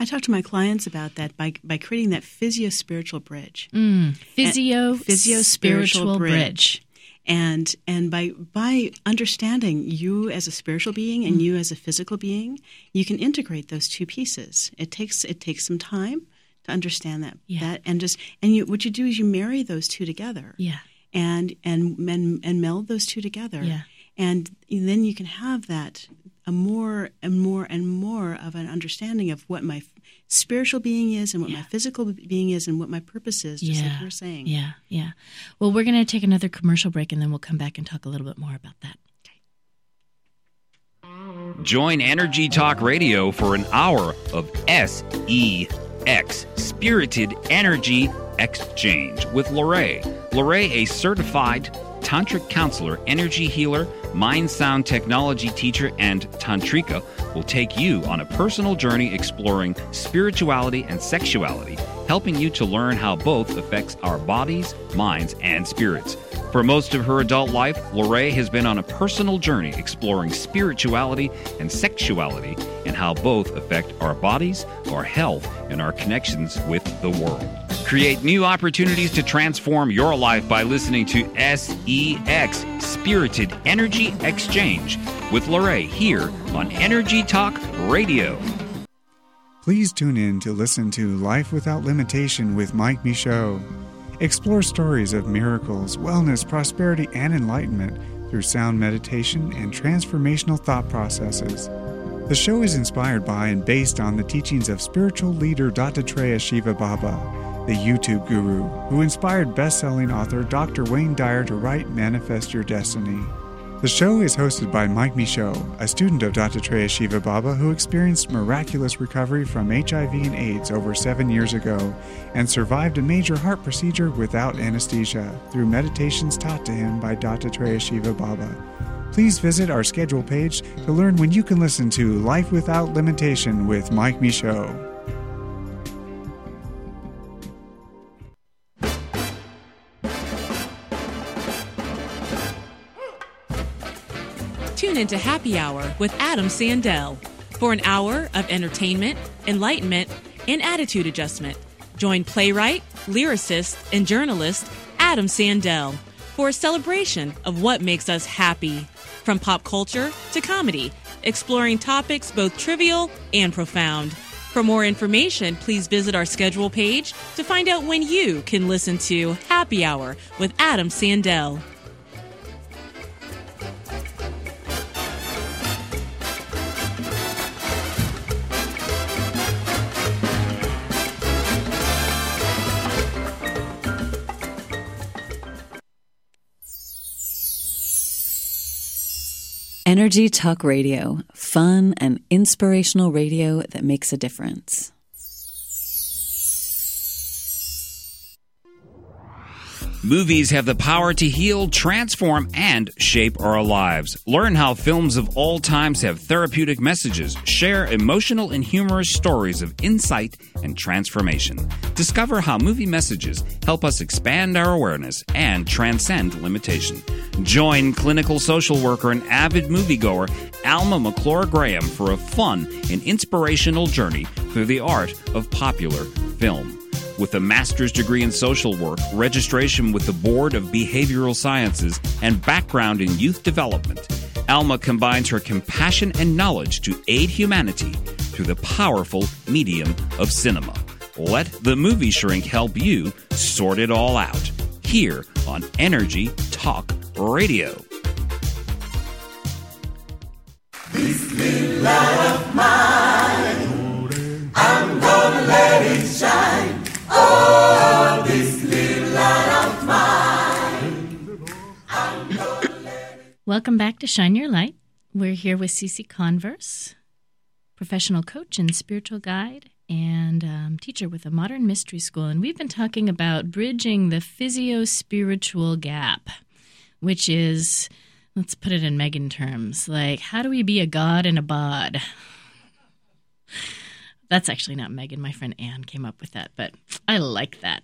[SPEAKER 4] I talk to my clients about that by by creating that physio spiritual bridge.
[SPEAKER 2] Mm. Physio,
[SPEAKER 4] physio
[SPEAKER 2] spiritual bridge.
[SPEAKER 4] And and by by understanding you as a spiritual being and you as a physical being, you can integrate those two pieces. It takes it takes some time to understand that
[SPEAKER 2] Yeah.
[SPEAKER 4] that and just and you what you do is you marry those two together.
[SPEAKER 2] Yeah,
[SPEAKER 4] and and and, and meld those two together.
[SPEAKER 2] Yeah.
[SPEAKER 4] And then you can have that a more and more and more of an understanding of what my spiritual being is and what my physical being is and what my purpose is, just
[SPEAKER 2] yeah,
[SPEAKER 4] like you were saying.
[SPEAKER 2] yeah, yeah. Well, we're going to take another commercial break, and then we'll come back and talk a little bit more about that.
[SPEAKER 3] Join Energy Talk Radio for an hour of SEX, Spirited Energy Exchange, with Lorray. Lorray, a certified tantric counselor, energy healer, mind sound technology teacher, and tantrika, will take you on a personal journey exploring spirituality and sexuality, helping you to learn how both affects our bodies, minds, and spirits. For most of her adult life, Lorraine has been on a personal journey exploring spirituality and sexuality and how both affect our bodies, our health, and our connections with the world. Create new opportunities to transform your life by listening to SEX, Spirited Energy Exchange, with Lorraine here on Energy Talk Radio.
[SPEAKER 1] Please tune in to listen to Life Without Limitation with Mike Michaud. Explore stories of miracles, wellness, prosperity, and enlightenment through sound meditation and transformational thought processes. The show is inspired by and based on the teachings of spiritual leader Dattatreya Shiva Baba, the YouTube guru who inspired best-selling author Dr. Wayne Dyer to write Manifest Your Destiny. The show is hosted by Mike Michaud, a student of Dattatreya Shiva Baba who experienced miraculous recovery from HIV and AIDS over seven years ago and survived a major heart procedure without anesthesia through meditations taught to him by Dattatreya Shiva Baba. Please visit our schedule page to learn when you can listen to Life Without Limitation with Mike Michaud.
[SPEAKER 5] Into Happy Hour with Adam Sandell for an hour of entertainment, enlightenment, and attitude adjustment. Join playwright, lyricist, and journalist Adam Sandell for a celebration of what makes us happy, from pop culture to comedy, exploring topics both trivial and profound. For more information, please visit our schedule page to find out when you can listen to Happy Hour with Adam Sandell.
[SPEAKER 7] Energy Talk Radio, fun and inspirational radio that makes a difference.
[SPEAKER 3] Movies have the power to heal, transform, and shape our lives. Learn how films of all times have therapeutic messages, share emotional and humorous stories of insight and transformation. Discover how movie messages help us expand our awareness and transcend limitation. Join clinical social worker and avid moviegoer Alma McClure Graham for a fun and inspirational journey through the art of popular film. With a master's degree in social work, registration with the Board of Behavioral Sciences, and background in youth development, Alma combines her compassion and knowledge to aid humanity through the powerful medium of cinema. Let the movie shrink help you sort it all out here on Energy Talk Radio.
[SPEAKER 6] This little light of mine, I'm gonna let it shine.
[SPEAKER 2] Welcome back to Shine Your Light. We're here with Cece Converse, professional coach and spiritual guide and um, teacher with a modern mystery school. And we've been talking about bridging the physio spiritual gap, which is, let's put it in Megan terms, like how do we be a god and a bod? That's actually not Megan. My friend Anne came up with that, but I like that.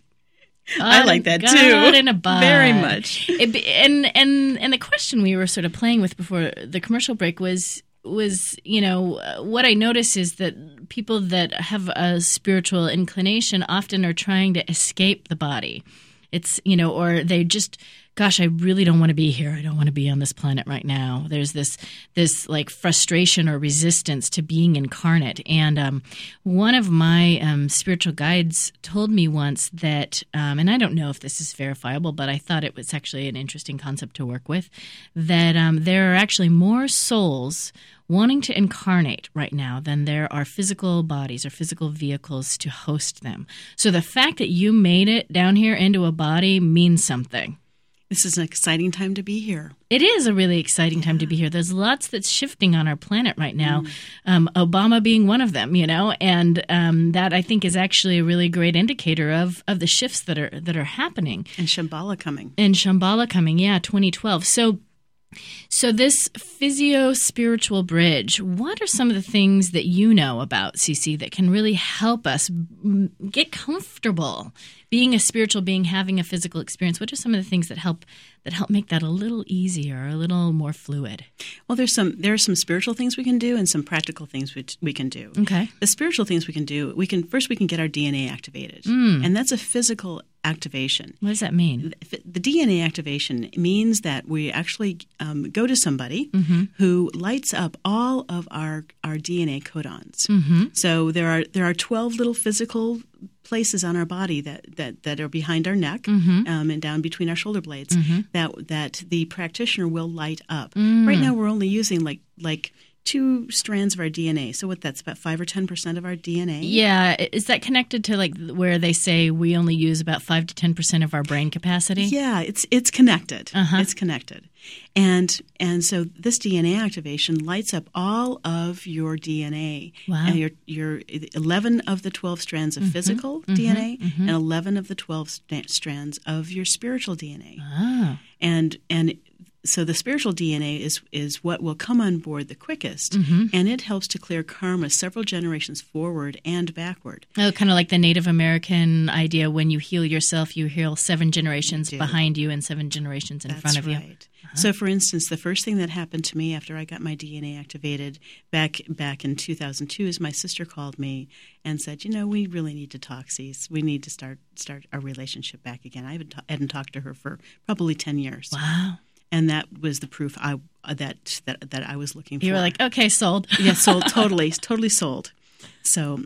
[SPEAKER 4] I like that
[SPEAKER 2] God
[SPEAKER 4] too.
[SPEAKER 2] and a bod.
[SPEAKER 4] Very much.
[SPEAKER 2] It, and and and the question we were sort of playing with before the commercial break was was you know what I notice is that people that have a spiritual inclination often are trying to escape the body. It's you know, or they just, gosh, I really don't want to be here. I don't want to be on this planet right now. There's this this like frustration or resistance to being incarnate. And um, one of my um, spiritual guides told me once that, um, and I don't know if this is verifiable, but I thought it was actually an interesting concept to work with. That um, there are actually more souls wanting to incarnate right now than there are physical bodies or physical vehicles to host them. So the fact that you made it down here into a body means something.
[SPEAKER 4] This is an exciting time to be here.
[SPEAKER 2] It is a really exciting time to be here. There's lots that's shifting on our planet right now, um, Obama being one of them, you know, and um, that I think is actually a really great indicator of of the shifts that are that are happening.
[SPEAKER 4] And Shambhala coming.
[SPEAKER 2] And Shambhala coming, yeah, 2012. So, so this physio spiritual bridge. What are some of the things that you know about Cece that can really help us mm, get comfortable being a spiritual being, having a physical experience? What are some of the things that help that help make that a little easier, a little more fluid?
[SPEAKER 4] Well, there's some there are some spiritual things we can do and some practical things which we can do.
[SPEAKER 2] Okay.
[SPEAKER 4] The spiritual things we can do, we can first we can get our DNA activated,
[SPEAKER 2] Mm.
[SPEAKER 4] and that's a physical activation.
[SPEAKER 2] What does that mean?
[SPEAKER 4] The the DNA activation means that we actually um, go to somebody
[SPEAKER 2] Mm-hmm.
[SPEAKER 4] who lights up all of our, our DNA codons.
[SPEAKER 2] Mm-hmm.
[SPEAKER 4] So there are there are twelve little physical places on our body that, that, that are behind our neck
[SPEAKER 2] Mm-hmm.
[SPEAKER 4] um, and down between our shoulder blades that that the practitioner will light up.
[SPEAKER 2] Mm.
[SPEAKER 4] Right now we're only using like like two strands of our DNA. So what that's about five or ten percent of our DNA.
[SPEAKER 2] Yeah, is that connected to like where they say we only use about five to ten percent of our brain capacity?
[SPEAKER 4] Yeah, it's it's connected.
[SPEAKER 2] Uh-huh.
[SPEAKER 4] It's connected, and and so this DNA activation lights up all of your DNA.
[SPEAKER 2] Wow.
[SPEAKER 4] And your your eleven of the twelve strands of
[SPEAKER 2] Mm-hmm.
[SPEAKER 4] physical DNA and eleven of the twelve sta- strands of your spiritual DNA.
[SPEAKER 2] Ah,
[SPEAKER 4] And and so the spiritual DNA is is what will come on board the quickest,
[SPEAKER 2] Mm-hmm.
[SPEAKER 4] and it helps to clear karma several generations forward and backward.
[SPEAKER 2] oh, kind of like the Native American idea: when you heal yourself, you heal seven generations behind you and seven generations in
[SPEAKER 4] That's
[SPEAKER 2] front of you.
[SPEAKER 4] right. So, for instance, the first thing that happened to me after I got my DNA activated back back in 2002 is my sister called me and said, "You know, we really need to talk, Cease. We need to start start our relationship back again." I haven't, ta- hadn't talked to her for probably 10 years,
[SPEAKER 2] Wow,
[SPEAKER 4] and that was the proof I that that that I was looking for.
[SPEAKER 2] you were like, okay, sold.
[SPEAKER 4] yeah, sold totally, totally sold. So,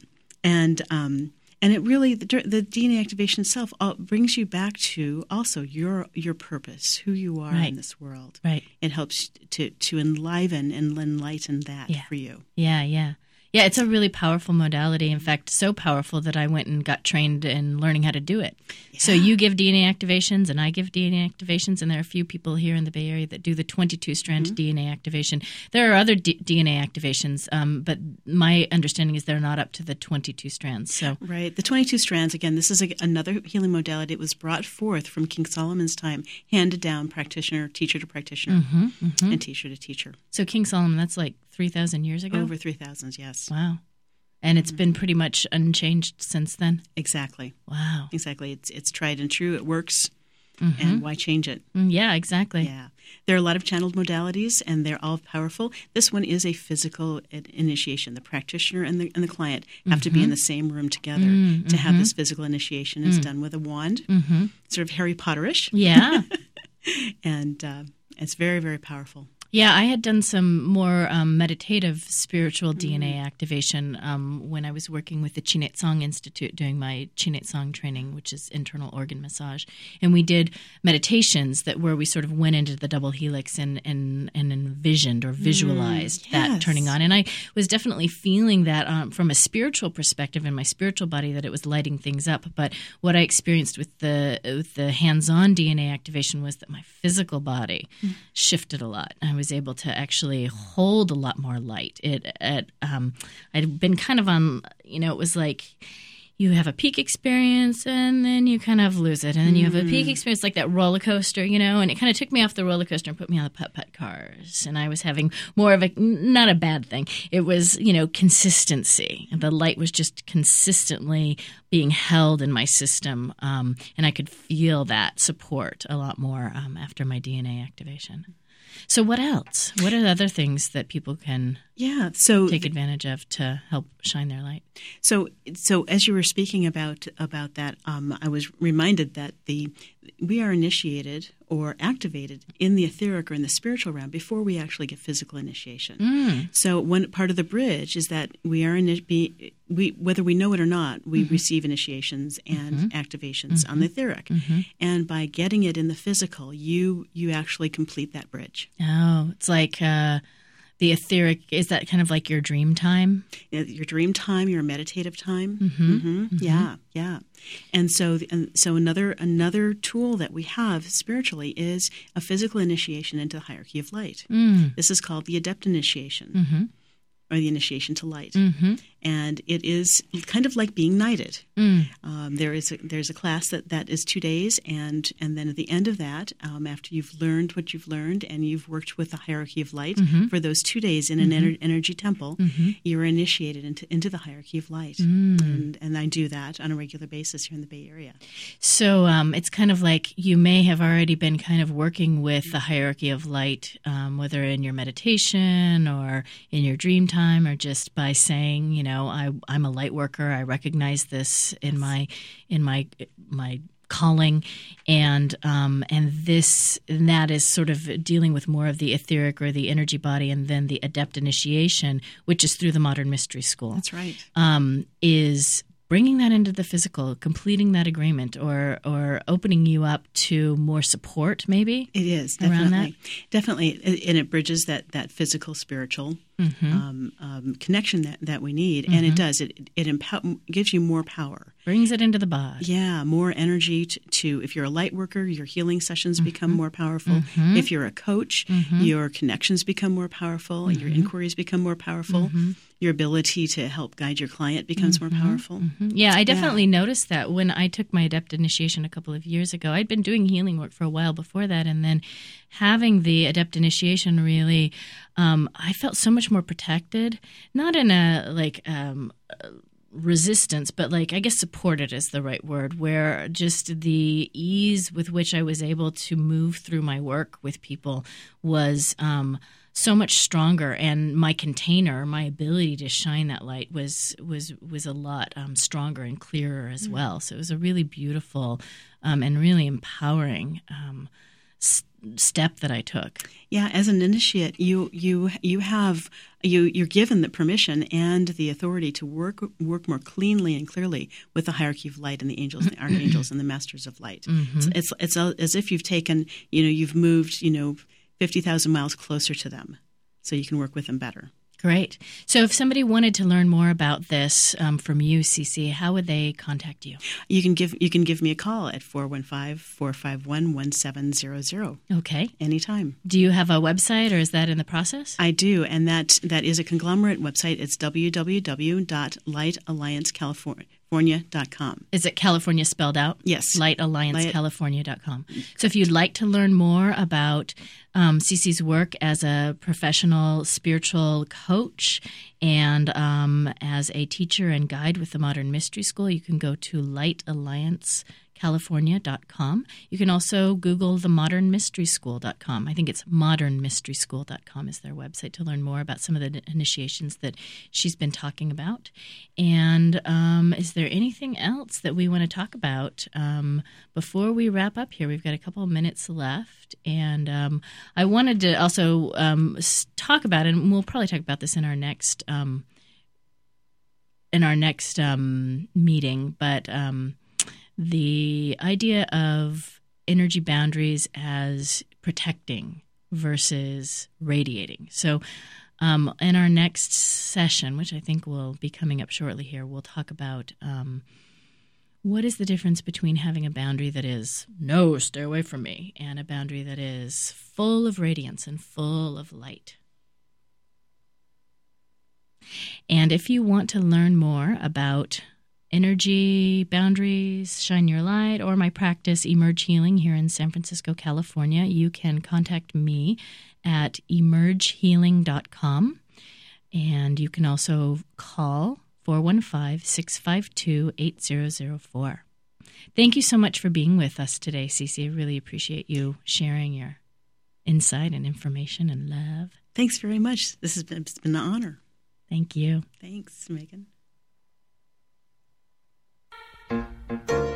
[SPEAKER 4] and um, and it really the, the DNA activation itself all, brings you back to also your your purpose, who you are
[SPEAKER 2] Right.
[SPEAKER 4] in this world.
[SPEAKER 2] Right.
[SPEAKER 4] It helps to to enliven and enlighten that
[SPEAKER 2] Yeah.
[SPEAKER 4] for you.
[SPEAKER 2] Yeah, yeah. Yeah, it's a really powerful modality. In fact, so powerful that I went and got trained in learning how to do it. So you give DNA activations and I give DNA activations, and there are a few people here in the Bay Area that do the 22 strand DNA activation. There are other D- DNA activations, um, but my understanding is they're not up to the 22 strands. So
[SPEAKER 4] Right. The 22 strands, again, this is a, another healing modality. It was brought forth from King Solomon's time, handed down practitioner, teacher to practitioner,
[SPEAKER 2] Mm-hmm,
[SPEAKER 4] and teacher to teacher.
[SPEAKER 2] So King Solomon, that's like 3,000 years ago?
[SPEAKER 4] Over 3,000, yes.
[SPEAKER 2] Wow. And it's been pretty mm-hmm. much unchanged since then?
[SPEAKER 4] Exactly.
[SPEAKER 2] Wow.
[SPEAKER 4] Exactly. It's, it's tried and true. It works. And mm-hmm. why change it?
[SPEAKER 2] Mm, Yeah, exactly.
[SPEAKER 4] Yeah. There are a lot of channeled modalities, and they're all powerful. This one is a physical initiation. The practitioner and the, and the client have to be in mm-hmm. the same room together mm, to have this physical initiation. It's mm. done with a wand, sort of Harry Potterish,
[SPEAKER 2] Yeah.
[SPEAKER 4] and uh, it's very, very powerful.
[SPEAKER 2] Yeah, I had done some more um, meditative spiritual DNA activation um, when I was working with the Chi Nei Tsang Institute doing my Chi Nei Tsang training, which is internal organ massage. And we did meditations that where we sort of went into the double helix and, and, and envisioned or visualized that
[SPEAKER 4] yes.
[SPEAKER 2] turning on. And I was definitely feeling that um, from a spiritual perspective in my spiritual body that it was lighting things up. But what I experienced with the with the hands-on DNA activation was that my physical body shifted a lot. I was able to actually hold a lot more light. It, it um, I'd been kind of on, you know, it was like you have a peak experience and then you kind of lose it, and then you have a peak experience like that roller coaster, you know, and it kind of took me off the roller coaster and put me on the putt putt cars, and I was having more of a not a bad thing. It was you know consistency. The light was just consistently being held in my system, um, and I could feel that support a lot more um, after my DNA activation. So, what else? What are the other things that people can
[SPEAKER 4] Yeah. So
[SPEAKER 2] take advantage of to help shine their light?
[SPEAKER 4] So, so as you were speaking about about that, um, I was reminded that the we are initiated or activated in the etheric or in the spiritual realm before we actually get physical initiation. Mm. So, one part of the bridge is that we are ini- be, we whether we know it or not, we mm-hmm. receive initiations and mm-hmm. activations on the mm-hmm. etheric, and by getting it in the physical, you you actually complete that bridge.
[SPEAKER 2] Oh, it's like uh, the etheric. Is that kind of like your dream time?
[SPEAKER 4] Your dream time, your meditative time. Mm-hmm. mm-hmm. mm-hmm. Yeah, yeah. And so, and so another another tool that we have spiritually is a physical initiation into the hierarchy of light. Mm. This is called the adept initiation, mm-hmm. or the initiation to light, and it is kind of like being knighted. Um, there is a, there's a class that, that is two days, and and then at the end of that, um, after you've learned what you've learned and you've worked with the hierarchy of light for those two days in an ener- energy temple, you're initiated into into the hierarchy of light, and and I do that on a regular basis here in the Bay Area.
[SPEAKER 2] So um, it's kind of like you may have already been kind of working with the hierarchy of light, um, whether in your meditation or in your dream time, or just by saying, you know, I, I'm a light worker. I recognize this in my in my my calling and um, and this and that is sort of dealing with more of the etheric or the energy body and then the adept initiation which is through the modern mystery school
[SPEAKER 4] That's right.
[SPEAKER 2] um, is bringing that into the physical, completing that agreement, or or opening you up to more support, maybe.
[SPEAKER 4] It is
[SPEAKER 2] around
[SPEAKER 4] definitely, definitely, and it bridges that that physical spiritual Mm-hmm. um, um, connection that, that we need, and it mm-hmm. does. It it gives you more power.
[SPEAKER 2] Brings it into the body.
[SPEAKER 4] Yeah, more energy to, to if you're a light worker, your healing sessions become mm-hmm. more powerful. If you're a coach, your connections become more powerful, your inquiries become more powerful. Your ability to help guide your client becomes more powerful.
[SPEAKER 2] Yeah, I definitely noticed that when I took my adept initiation a couple of years ago. I'd been doing healing work for a while before that, and then having the adept initiation really, um, I felt so much more protected. Not in a like. Um, resistance, but like I guess supported is the right word, where just the ease with which I was able to move through my work with people was um, so much stronger, and my container, my ability to shine that light was was was a lot um, stronger and clearer as well. So it was a really beautiful um, and really empowering. Um, s- step that I took.
[SPEAKER 4] Yeah, as an initiate, you you you have you you're given the permission and the authority to work work more cleanly and clearly with the hierarchy of light and the angels and the archangels and the masters of light.
[SPEAKER 2] Mm-hmm.
[SPEAKER 4] It's it's, it's as if you've taken you know you've moved you know fifty thousand miles closer to them, so you can work with them better.
[SPEAKER 2] Great. So, if somebody wanted to learn more about this um, from you, Cece, how would they contact you?
[SPEAKER 4] You can give you can give me a call at 415-451-1700
[SPEAKER 2] Okay.
[SPEAKER 4] anytime.
[SPEAKER 2] Do you have a website, or is that in the process?
[SPEAKER 4] I do, and that that is a conglomerate website. It's www.lightalliancecalifornia.com.
[SPEAKER 2] Is it California spelled out?
[SPEAKER 4] Yes.
[SPEAKER 2] LightAllianceCalifornia.com. So if you'd like to learn more about um, Cece's work as a professional spiritual coach and um, as a teacher and guide with the Modern Mystery School, you can go to lightalliancecalifornia.com. You can also Google the Modern Mystery School.com. I think it's modernmysteryschool.com is their website to learn more about some of the initiations that she's been talking about. And um, is there anything else that we want to talk about um, before we wrap up here? We've got a couple of minutes left. And um, I wanted to also um, talk about, and we'll probably talk about this in our next um, in our next um, meeting, but the idea of energy boundaries as protecting versus radiating. So, um, in our next session, which I think will be coming up shortly here, we'll talk about um, what is the difference between having a boundary that is no, stay away from me, and a boundary that is full of radiance and full of light. And if you want to learn more about energy boundaries, shine your light, or my practice, Emerge Healing, here in San Francisco, California, you can contact me at emergehealing.com. And you can also call 415 652 8004. Thank you so much for being with us today, Cece. I really appreciate you sharing your insight and information and love.
[SPEAKER 4] Thanks very much. This has been, it's been an honor.
[SPEAKER 2] Thank you.
[SPEAKER 4] Thanks, Megan.
[SPEAKER 6] This